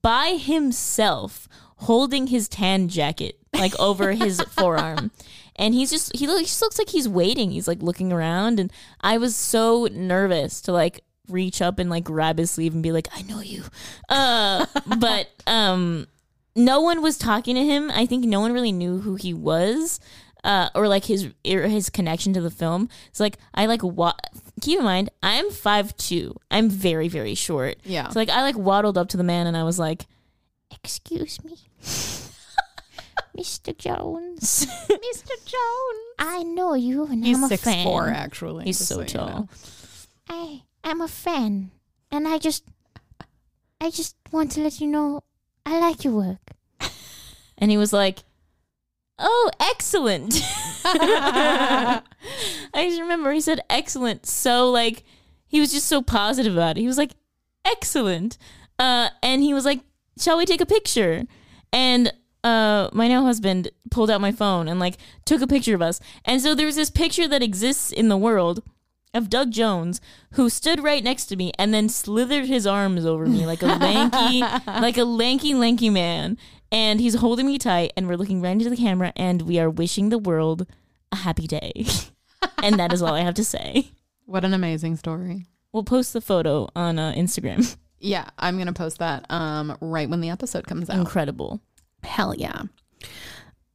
by himself holding his tan jacket like over his forearm. And he's just he, look, he just looks like he's waiting. He's like looking around and I was so nervous to like reach up and like grab his sleeve and be like, "I know you." Uh but um no one was talking to him. I think no one really knew who he was, uh, or like his or his connection to the film. It's like I like what. Keep in mind, I'm five two. I'm very very short. Yeah. So like I like waddled up to the man and I was like, Excuse me, Mr. Jones. Mr. Jones. I know you, and He's I'm a six fan. four, actually. He's so you tall. know. I am a fan, and I just, I just want to let you know I like your work. And he was like, "Oh, excellent." I just remember he said excellent. So like he was just so positive about it. He was like, excellent. Uh, and he was like, shall we take a picture? And uh, my now husband pulled out my phone and like took a picture of us. And so there's this picture that exists in the world of Doug Jones who stood right next to me and then slithered his arms over me like a lanky, like a lanky, lanky man. And he's holding me tight, and we're looking right into the camera, and we are wishing the world a happy day. and that is all I have to say. What an amazing story. We'll post the photo on uh, Instagram. Yeah, I'm gonna post that um right when the episode comes out. Incredible. Hell yeah.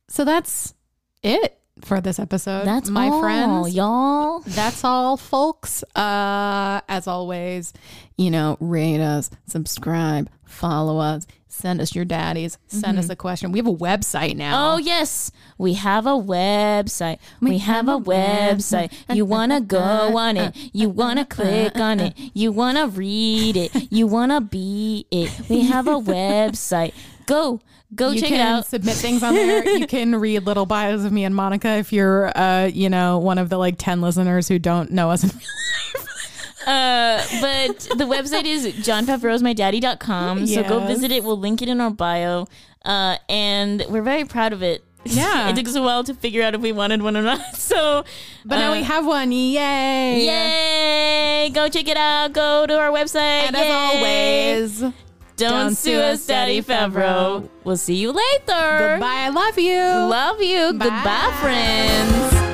So that's it for this episode. That's my all, friends. y'all. That's all, folks. Uh, as always, you know, rate us, subscribe, follow us, send us your daddies, send us a question. We have a website now. Mm-hmm. Oh yes, we have a website. We have a website. You wanna go on it. You wanna click on it. You wanna read it. You wanna be it. We have a website. Go, go you check can it out. submit things on there. you can read little bios of me and Monica if you're, uh, you know, one of the like ten listeners who don't know us. Uh, but the website is jonfavreau'smydaddy.com. So go Yes. visit it. We'll link it in our bio. Uh, and we're very proud of it. Yeah. it took us a while to figure out if we wanted one or not. So, but now uh, we have one. Yay! Yay! Go check it out. Go to our website. And Yay. as always, don't, sue us, Daddy Favreau. We'll see you later. goodbye. I love you. Love you. Bye. Goodbye, friends.